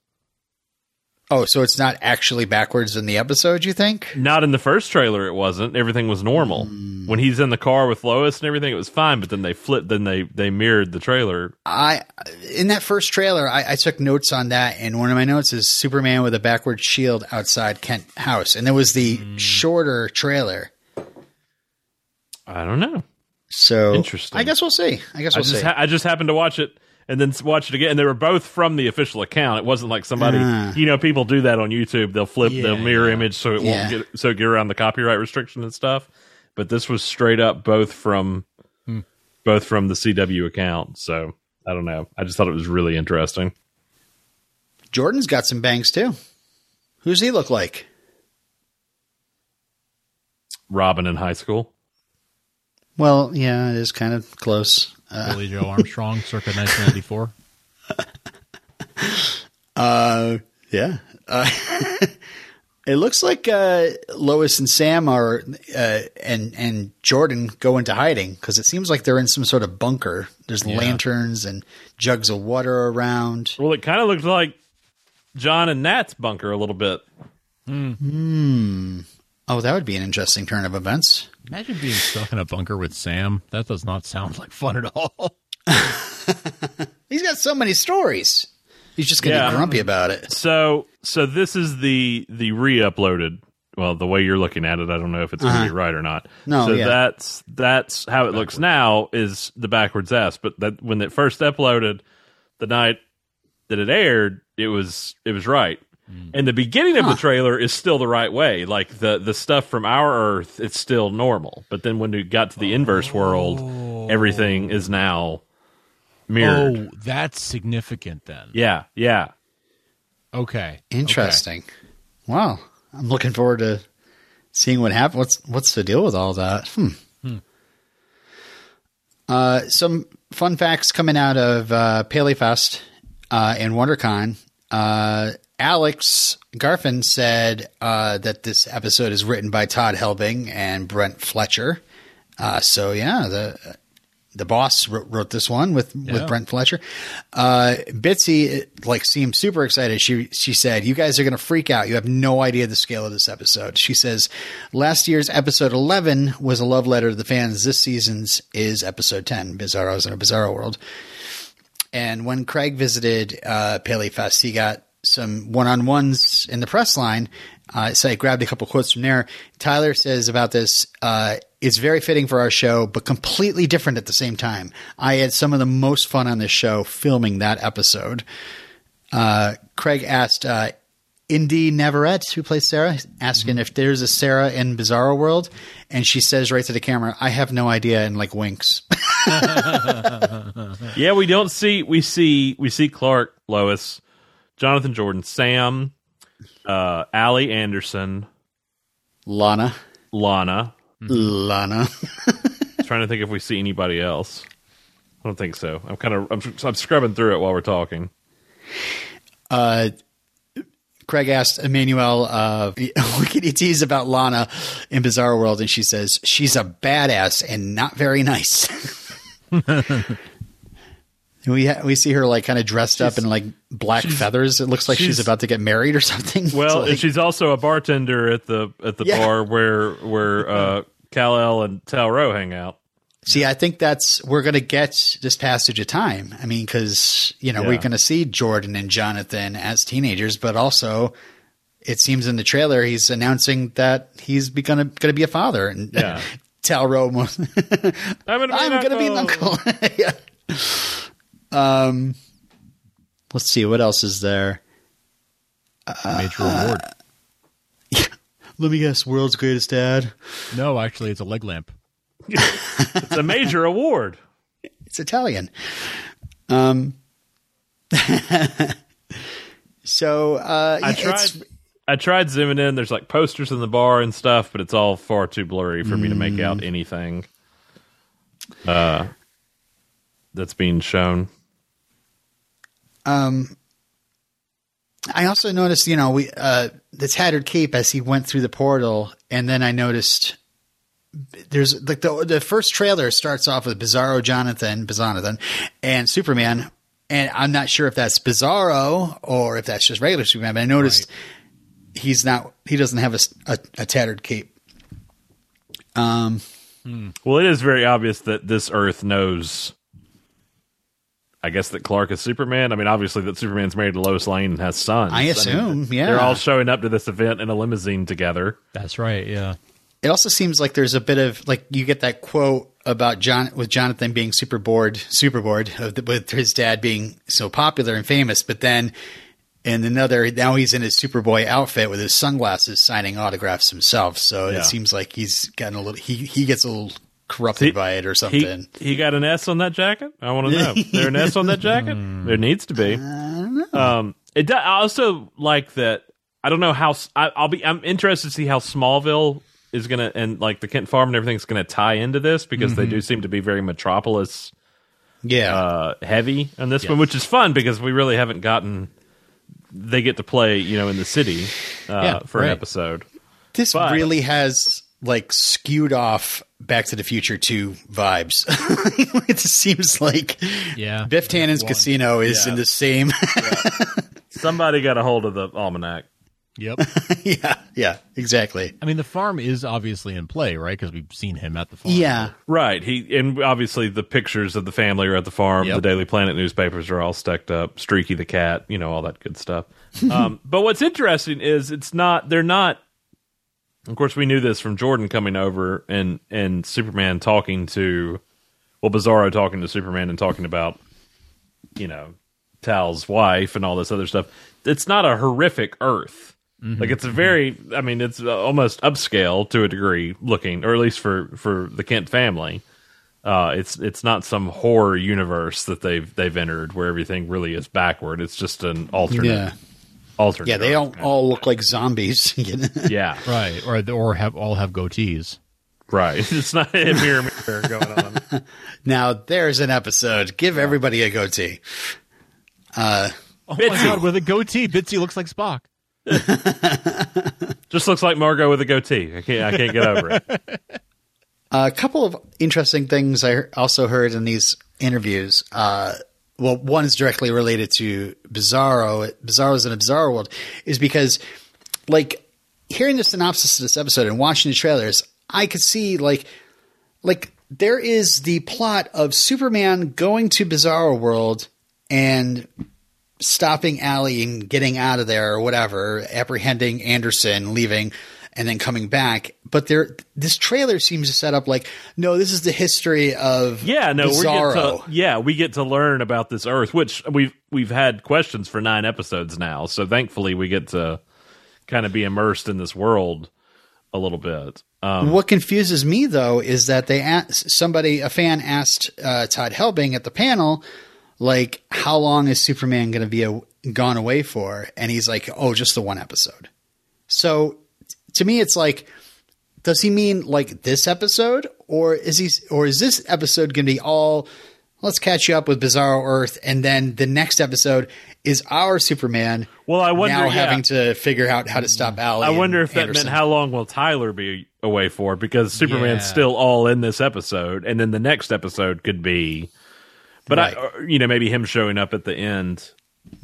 oh, so it's not actually backwards in the episode? You think? Not in the first trailer, it wasn't. Everything was normal. When he's in the car with Lois and everything, it was fine. But then they flipped. Then they they mirrored the trailer. I in that first trailer, I, I took notes on that, and one of my notes is Superman with a backward shield outside Kent House, and there was the Hmm. shorter trailer. I don't know. So Interesting. I guess we'll see. I guess we'll just see. ha- I just happened to watch it and then watch it again. And they were both from the official account. It wasn't like somebody. Ah. You know, people do that on YouTube. They'll flip. they'll Yeah, mirror yeah. image so it Yeah. won't get so it get around the copyright restriction and stuff. But this was straight up both from both from the CW account. So I don't know. I just thought it was really interesting. Jordan's got some bangs too. Who's he look like? Robin in high school. Well, yeah, it is kind of close. Uh, Billie Joe Armstrong, [LAUGHS] circa 1994. uh, yeah. Uh, [LAUGHS] it looks like uh, Lois and Sam are, uh, and and Jordan go into hiding because it seems like they're in some sort of bunker. There's lanterns and jugs of water around. Well, it kind of looked like John and Nat's bunker a little bit. Oh, that would be an interesting turn of events. Imagine being stuck in a bunker with Sam. That does not sound like fun at all. [LAUGHS] He's got so many stories. He's just gonna Yeah. be grumpy about it. So, so this is the the re-uploaded. Well, the way you're looking at it, I don't know if it's going to be right or not. Uh-huh. No, so yeah. that's that's how it looks now. Is the backwards S? But that when it first uploaded, the night that it aired, it was it was right. And the beginning of the trailer is still the right way. Like the the stuff from our Earth, it's still normal. But then when we got to the inverse world, everything is now mirrored. Oh, that's significant then. Yeah, yeah. Okay. Interesting. Wow, I'm looking forward to seeing what happens. What's what's the deal with all that? Hmm. Uh, some fun facts coming out of uh, PaleyFest uh, and WonderCon. Uh, Alex Garfin said uh, that this episode is written by Todd Helbing and Brent Fletcher. Uh, so yeah, the the boss wrote, wrote this one with, with Brent Fletcher. Uh, Bitsie like seemed super excited. She she said, "You guys are going to freak out. You have no idea the scale of this episode." She says, "Last year's episode eleven was a love letter to the fans. This season's is episode ten, Bizarro's in a Bizarro World." And when Craig visited uh, Paley Fest, he got some one on ones in the press line. Uh, so I grabbed a couple quotes from there. Tyler says about this, uh, it's very fitting for our show, but completely different at the same time. I had some of the most fun on this show filming that episode. Uh, Craig asked, uh, Inde Navarrette, who plays Sarah, asking if there's a Sarah in Bizarro World, and she says right to the camera, "I have no idea," and like winks. [LAUGHS] Yeah, we don't see we see we see Clark, Lois, Jonathan Jordan, Sam, uh, Allie Anderson, Lana, Lana. Lana. [LAUGHS] trying to think if we see anybody else. I don't think so. I'm kind of I'm, I'm scrubbing through it while we're talking. Uh, Craig asked Emmanuelle, uh, what can you tease about Lana in Bizarro World? And she says, she's a badass and not very nice. [LAUGHS] we ha- we see her like kind of dressed up in like black feathers. It looks like she's, she's- about to get married or something. [LAUGHS] Well, It's like- she's also a bartender at the at the Yeah. bar where where uh, Kal El and Tal-Rho hang out. See, I think that's we're going to get this passage of time. I mean, because you know we're going to see Jordan and Jonathan as teenagers, but also it seems in the trailer he's announcing that he's going to going to be a father, and Yeah. [LAUGHS] Tal-Rho, [LAUGHS] I'm gonna be I'm going to be an uncle. yeah. Um, let's see what else is there. A major award. [LAUGHS] Let me guess, world's greatest dad. No, actually, it's a leg lamp. [LAUGHS] It's a major award. It's Italian. Um. [LAUGHS] so uh, I yeah, tried. it's- I tried zooming in. There's like posters in the bar and stuff, but it's all far too blurry for me to make Mm. out anything. Uh, that's being shown. Um, I also noticed, you know, we uh, the tattered cape as he went through the portal, and then I noticed there's like the the first trailer starts off with Bizarro Jonathan, Bizonathan, and Superman, and I'm not sure if that's Bizarro or if that's just regular Superman. But I noticed he's not he doesn't have a a tattered cape. Um, Well, it is very obvious that this Earth knows. I guess that Clark is Superman. I mean, obviously that Superman's married to Lois Lane and has sons. I mean, assume, yeah. They're all showing up to this event in a limousine together. That's right. Yeah. It also seems like there's a bit of like you get that quote about John with Jonathan being super bored, super bored of the, with his dad being so popular and famous, but then in another now he's in his Superboy outfit with his sunglasses signing autographs himself. So Yeah. it seems like he's gotten a little he he gets a little corrupted He- by it or something. he got an S on that jacket. I want to know. there an S on that jacket? [LAUGHS] there needs to be. Um, it. Do, I also like that. I don't know how. I, will be. I'm interested to see how Smallville is gonna and like the Kent Farm and everything's gonna tie into this because they do seem to be very Metropolis yeah. uh, heavy on this one, which is fun because we really haven't gotten. They get to play, you know, in the city uh, Yeah, for an episode. this but- really has like skewed off Back to the Future 2 vibes. [LAUGHS] it seems like Yeah. Biff Tannen's casino is Yeah. in the same Somebody got a hold of the almanac. Yep. [LAUGHS] yeah, yeah, exactly. I mean, the farm is obviously in play, right? Because we've seen him at the farm. Yeah, Right. He and obviously the pictures of the family are at the farm. Yep. The Daily Planet newspapers are all stacked up. Streaky the cat, you know, all that good stuff. um, [LAUGHS] but what's interesting is it's not. They're not. Of course, we knew this from Jordan coming over and and Superman talking to, well, Bizarro talking to Superman and talking about, you know, Tal's wife and all this other stuff. It's not a horrific Earth. Like it's a very, I mean, it's uh, almost upscale to a degree, looking, or at least for for the Kent family. Uh, it's it's not some horror universe that they've they've entered where everything really is backward. It's just an alternate. yeah, alternate. yeah. They Earth. all all look like zombies. [LAUGHS] yeah, Right. Or or have all have goatees. right. [LAUGHS] It's not a mirror mirror going on. [LAUGHS] now there's an episode. Give everybody a goatee. Uh, Oh Bitsie. my god, with a goatee, Bitsie looks like Spock. Just looks like Margot with a goatee. I can't I can't get over it. A couple of interesting things I also heard in these interviews. Uh, well, one is directly related to Bizarro. Bizarro's in a Bizarro world is because, like, hearing the synopsis of this episode and watching the trailers, I could see like, like there is the plot of Superman going to Bizarro world and stopping Allie and getting out of there or whatever, apprehending Anderson, leaving, and then coming back. But there, this trailer seems to set up like, no, this is the history of Yeah, no, we Bizarro. get to yeah, we get to learn about this Earth, which we've we've had questions for nine episodes now. So thankfully, we get to kind of be immersed in this world a little bit. Um, What confuses me though is that they asked somebody, a fan asked uh, Todd Helbing at the panel, like, how long is Superman going to be a, gone away for? And he's like, oh, just the one episode. So to me, it's like, does he mean like this episode, or is he, or is this episode going to be all? Let's catch you up with Bizarro Earth, and then the next episode is our Superman. Well, I wonder- now yeah. having to figure out how to stop Allie. I wonder and if that Anderson. meant how long will Tyler be away for? Because Superman's Yeah. still all in this episode, and then the next episode could be, but Right. I, you know, maybe him showing up at the end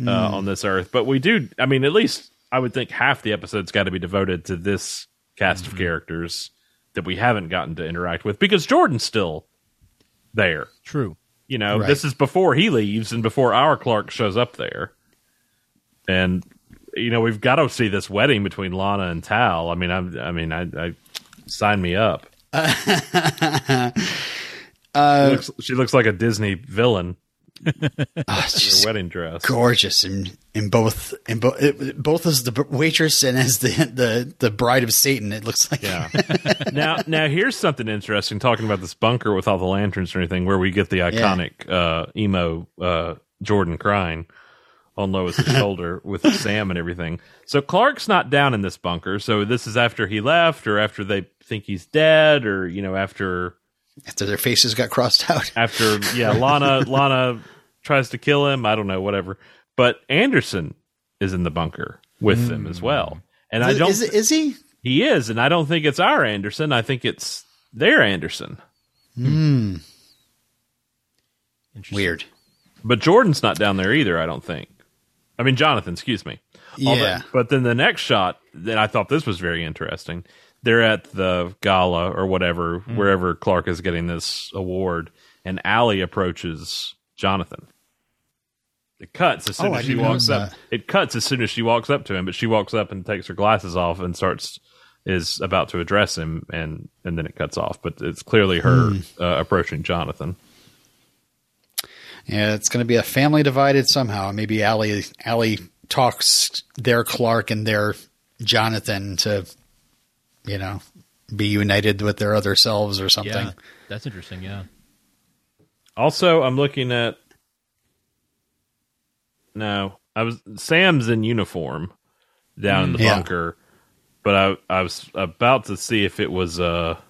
uh, Hmm. on this Earth. But we do. I mean, at least I would think half the episode's got to be devoted to this cast Mm-hmm. of characters that we haven't gotten to interact with because Jordan's still there. True. You know, Right. this is before he leaves and before our Clark shows up there. And you know, we've got to see this wedding between Lana and Tal. I mean, I'm, I mean, I, I sign me up. Uh, [LAUGHS] she, looks, she looks like a Disney villain Oh, in it's [LAUGHS] her just wedding dress. gorgeous in in both in both both as the waitress and as the the the bride of Satan. It looks like Yeah. [LAUGHS] now, now here's something interesting. Talking about this bunker with all the lanterns and everything, where we get the iconic uh, emo uh, Jordan crying on Lois's [LAUGHS] shoulder with Sam and everything. So Clark's not down in this bunker. So this is after he left, or after they think he's dead, or you know, after after their faces got crossed out. [LAUGHS] after yeah, Lana Lana tries to kill him. I don't know, whatever. But Anderson is in the bunker with them as well, and I don't. is, is he? He is, and I don't think it's our Anderson. I think it's their Anderson. Hmm. Weird. But Jordan's not down there either. I don't think. I mean, Jonathan. Excuse me. Although- Yeah. but then the next shot, then I thought this was very interesting. They're at the gala or whatever, wherever Clark is getting this award, and Allie approaches Jonathan. It cuts as soon Oh, I as she walks up. that. It cuts as soon as she walks up to him, but she walks up and takes her glasses off and starts is about to address him, and and then it cuts off. But it's clearly her Hmm. uh, approaching Jonathan. Yeah, it's going to be a family divided somehow. Maybe Allie Allie talks their Clark and their Jonathan to, you know, be united with their other selves or something. Yeah, that's interesting. Yeah. Also, I'm looking at. No, I was Sam's in uniform down in the mm. Yeah. bunker, but I I was about to see if it was a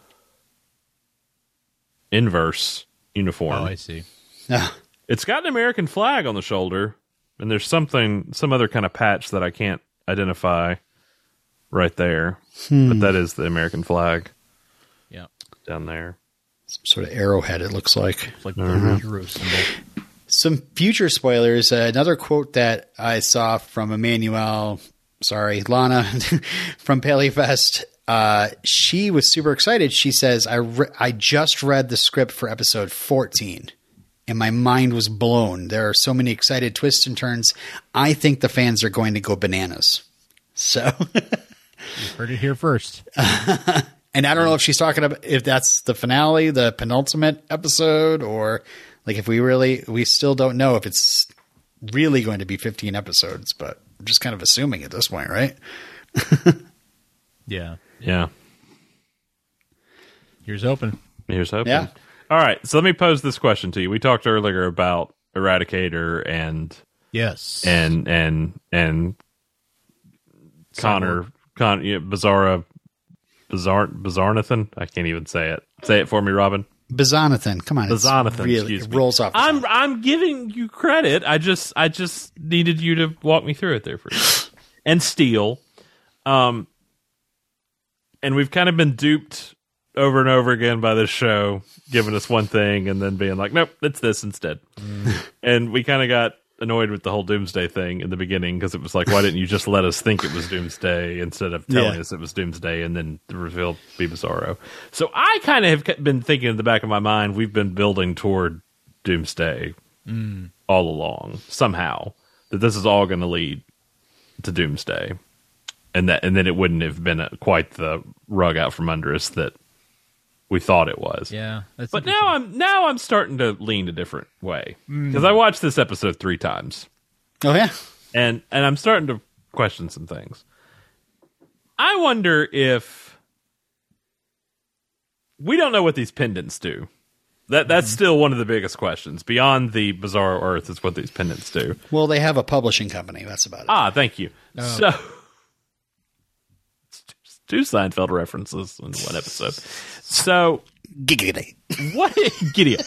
inverse uniform. Oh, I see. Yeah. It's got an American flag on the shoulder, and there's something some other kind of patch that I can't identify right there, but that is the American flag Yeah. down there. Some sort of arrowhead, it looks like. It's like the hero symbol. Some future spoilers. Uh, another quote that I saw from Emmanuelle, sorry, Lana [LAUGHS] from Paleyfest. Uh, she was super excited. She says, I, re- I just read the script for episode 14 and my mind was blown. There are so many excited twists and turns. I think the fans are going to go bananas. So, [LAUGHS] You heard it here first. [LAUGHS] and I don't know if she's talking about if that's the finale, the penultimate episode, or like if we really, we still don't know if it's really going to be 15 episodes, but I'm just kind of assuming at this point, right? Yeah. Yeah. Here's open. Here's open. Yeah. All right. So let me pose this question to you. We talked earlier about Eradicator and Yes. and and and Connor Con yeah, Bizarra Bizarre Bizarnathan. I can't even say it. Say it for me, Robin. Bizonathan, come on, it's Bizonathan. really excuse me. rolls off. I'm tongue. I'm giving you credit. I just I just needed you to walk me through it there for a and Steel. Um and we've kind of been duped over and over again by this show, giving us one thing and then being like, nope, it's this instead. and we kind of got annoyed with the whole Doomsday thing in the beginning because it was like, why didn't you just let us think it was Doomsday instead of telling Yeah. us it was Doomsday and then reveal be Bizarro? So I kind of have been thinking in the back of my mind, we've been building toward Doomsday mm. all along somehow. that this is all going to lead to doomsday, and that and then it wouldn't have been a, quite the rug out from under us that we thought it was. Yeah, that's But now I'm now I'm starting to lean a different way Mm. because I watched this episode three times Oh yeah. and and I'm starting to question some things. I wonder if we don't know what these pendants do. That that's still one of the biggest questions beyond the Bizarro Earth is what these pendants do. Well, they have a publishing company. That's about it. Ah, thank you. So two Seinfeld references in one episode. So Giggity. what [LAUGHS] giddy up.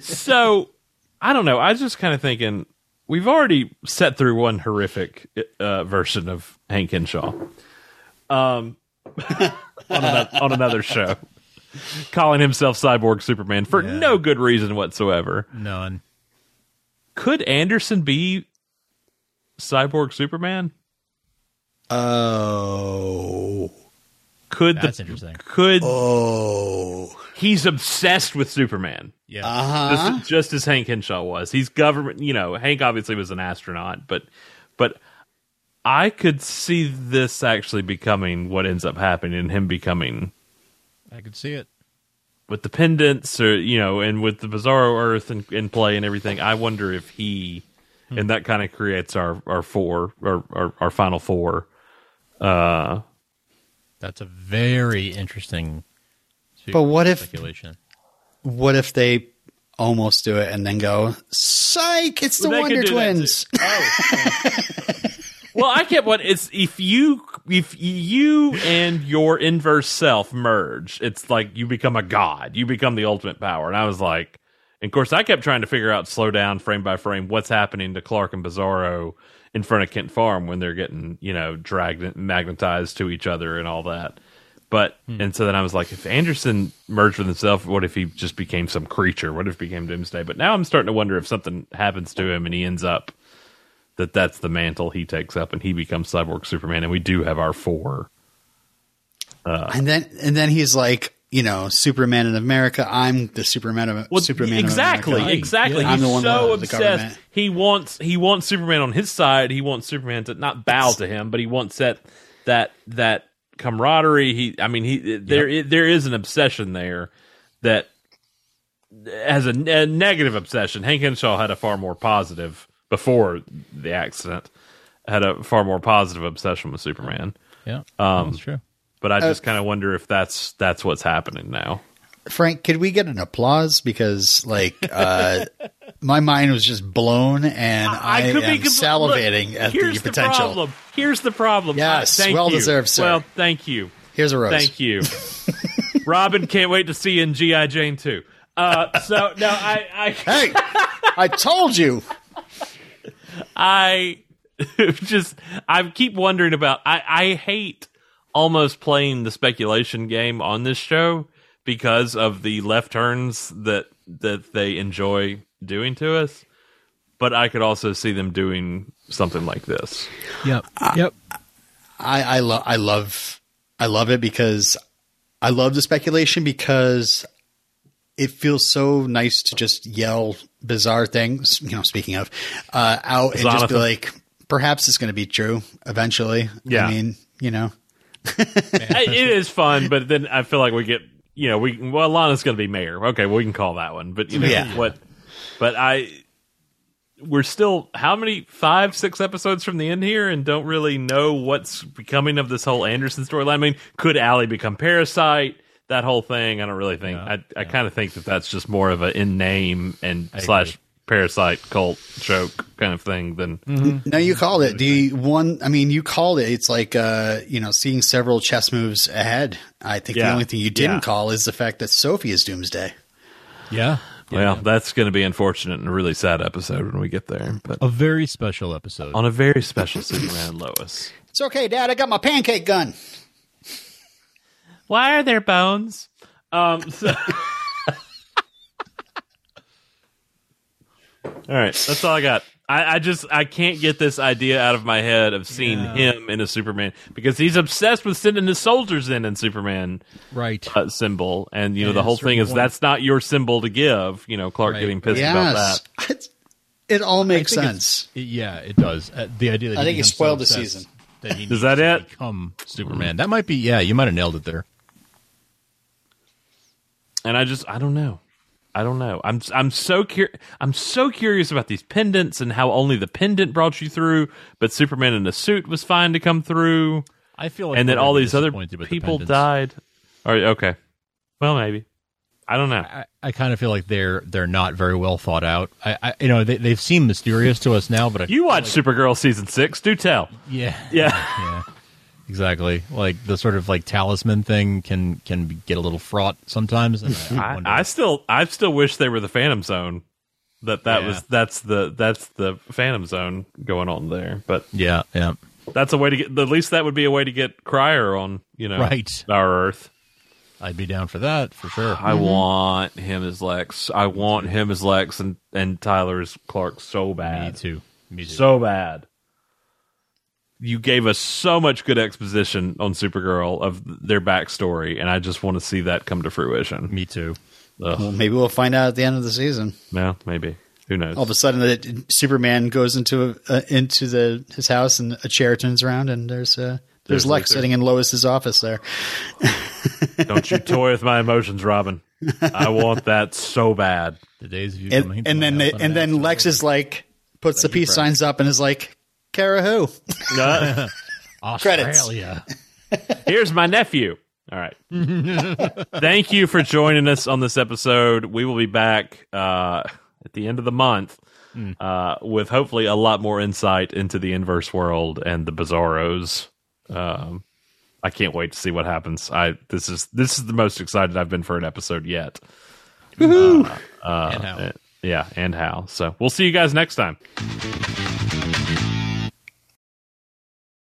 So I don't know. I was just kind of thinking we've already set through one horrific uh, version of Hank Henshaw, um, [LAUGHS] on, another, on another show, calling himself Cyborg Superman for no good reason whatsoever. none. Could Anderson be Cyborg Superman? Oh. Could That's the interesting. could Oh. he's obsessed with Superman? Yeah, Uh huh. just, just as Hank Henshaw was. He's government, you know, Hank obviously was an astronaut, but but I could see this actually becoming what ends up happening and him becoming I could see it. with the pendants or you know, and with the Bizarro Earth in, in play and everything. I wonder if he and that kind of creates our our four our, our our final four. Uh That's a very interesting. But what if- What if they almost do it and then go, psych, it's the Well, Wonder Twins. Oh, [LAUGHS] well, I get what it's if you if you and your inverse self merge, it's like you become a god. You become the ultimate power. And I was like, and of course, I kept trying to figure out slow down frame by frame what's happening to Clark and Bizarro in front of Kent Farm when they're getting you know dragged magnetized to each other and all that. But and so then I was like, if Anderson merged with himself, what if he just became some creature? What if he became Doomsday? But now I'm starting to wonder if something happens to him and he ends up that that's the mantle he takes up and he becomes cyborg superman and we do have our four Uh, and then and then he's like, you know, Superman in America. I'm the Superman of Superman. exactly of America. exactly Yeah. I'm he's the one so the obsessed government. he wants he wants superman on his side he wants superman to not bow to him but he wants that that that camaraderie he i mean he there there is an obsession there that has a, a negative obsession hank henshaw had a far more positive before the accident had a far more positive obsession with superman Yeah, Um, that's true. But I just kind of wonder if that's that's what's happening now. Frank, could we get an applause because like uh, [LAUGHS] my mind was just blown and I, am compl- salivating look, at here's the potential. problem. Here's the problem. Yes, Uh, thank well you. deserved, sir. Well, thank you. Here's a rose. Thank you. [LAUGHS] Robin can't wait to see you in GI Jane too. Uh, so no, I I [LAUGHS] Hey, I told you. I just I keep wondering about. I I hate almost playing the speculation game on this show because of the left turns that that they enjoy doing to us. But I could also see them doing something like this. Yep, yep. I I, lo- I love I love it because I love the speculation because it feels so nice to just yell bizarre things. You know, speaking of uh, out and just be like, perhaps it's going to be true eventually. Yeah. I mean, you know, I- [LAUGHS] it is fun, but then I feel like we get you know we well Lana's going to be mayor. Okay, well, we can call that one. But you know Yeah. what? But I we're still how many five six episodes from the end here, and don't really know what's becoming of this whole Anderson storyline. I mean, could Ally become Parasite? That whole thing, I don't really think. I I kind of think that that's just more of a in name and slash parasite cult joke kind of thing than no, you called it. The one, I mean, you called it. It's like uh, you know, seeing several chess moves ahead. I think the only thing you didn't Yeah. call is the fact that Sophie is Doomsday. Yeah. well, that's going to be unfortunate and a really sad episode when we get there. But A very special episode. on a very special Superman and Lois. It's okay, Dad. I got my pancake gun. Why are there bones? Um. So- [LAUGHS] all right, that's all I got. I, I just I can't get this idea out of my head of seeing him in a Superman because he's obsessed with sending his soldiers in in Superman right. uh, symbol, and you know At the whole thing is point. that's not your symbol to give. You know, Clark Right. getting pissed about that. [LAUGHS] Yes. It all makes sense. it's- Yeah, it does. Uh, the idea that I he think you becomes so spoiled the season. That he [LAUGHS] Is that it? Become Superman. That might be. Yeah, you might have nailed it there. and I just I don't know. I don't know. I'm I'm so cur- I'm so curious about these pendants and how only the pendant brought you through, but Superman in a suit was fine to come through, I feel like and then all these other disappointed with the people died. All right, okay. Well, maybe. I don't know. I, I kind of feel like they're they're not very well thought out. I, I you know they they've seemed mysterious to us now, but I You feel watch like, Supergirl season six? Do tell. yeah Yeah. [LAUGHS] yeah exactly like the sort of like talisman thing can can get a little fraught sometimes. And [LAUGHS] I, I I, still I still wish they were the Phantom Zone. That that Yeah. was that's the that's the Phantom Zone going on there. But yeah yeah that's a way to get at least that would be a way to get Cryer on you know Right. our Earth. I'd be down for that for sure. I mm-hmm. want him as Lex. I want him as Lex and and Tyler as Clark so bad. Me too. Me too. so bad. You gave us so much good exposition on Supergirl of their backstory, and I just want to see that come to fruition. Me too. Well, maybe we'll find out at the end of the season. Yeah, maybe. Who knows? All of a sudden, that Superman goes into uh, into the his house and a chair turns around and there's uh, there's, There's Lex Luthor. sitting in Lois's office there. [LAUGHS] Don't you toy with my emotions, Robin. I want that so bad. The days of you And, coming to and my then house they, and then unannounced Lex is like puts the peace Frank. signs up and is like, "Kara who?" Uh, [LAUGHS] Australia. [LAUGHS] here's my nephew. All right. [LAUGHS] Thank you for joining us on this episode. We will be back uh, at the end of the month uh, with hopefully a lot more insight into the inverse world and the Bizarros. Um, I can't wait to see what happens. I this is this is the most excited I've been for an episode yet. Uh, uh, And how. yeah, and how. So we'll see you guys next time.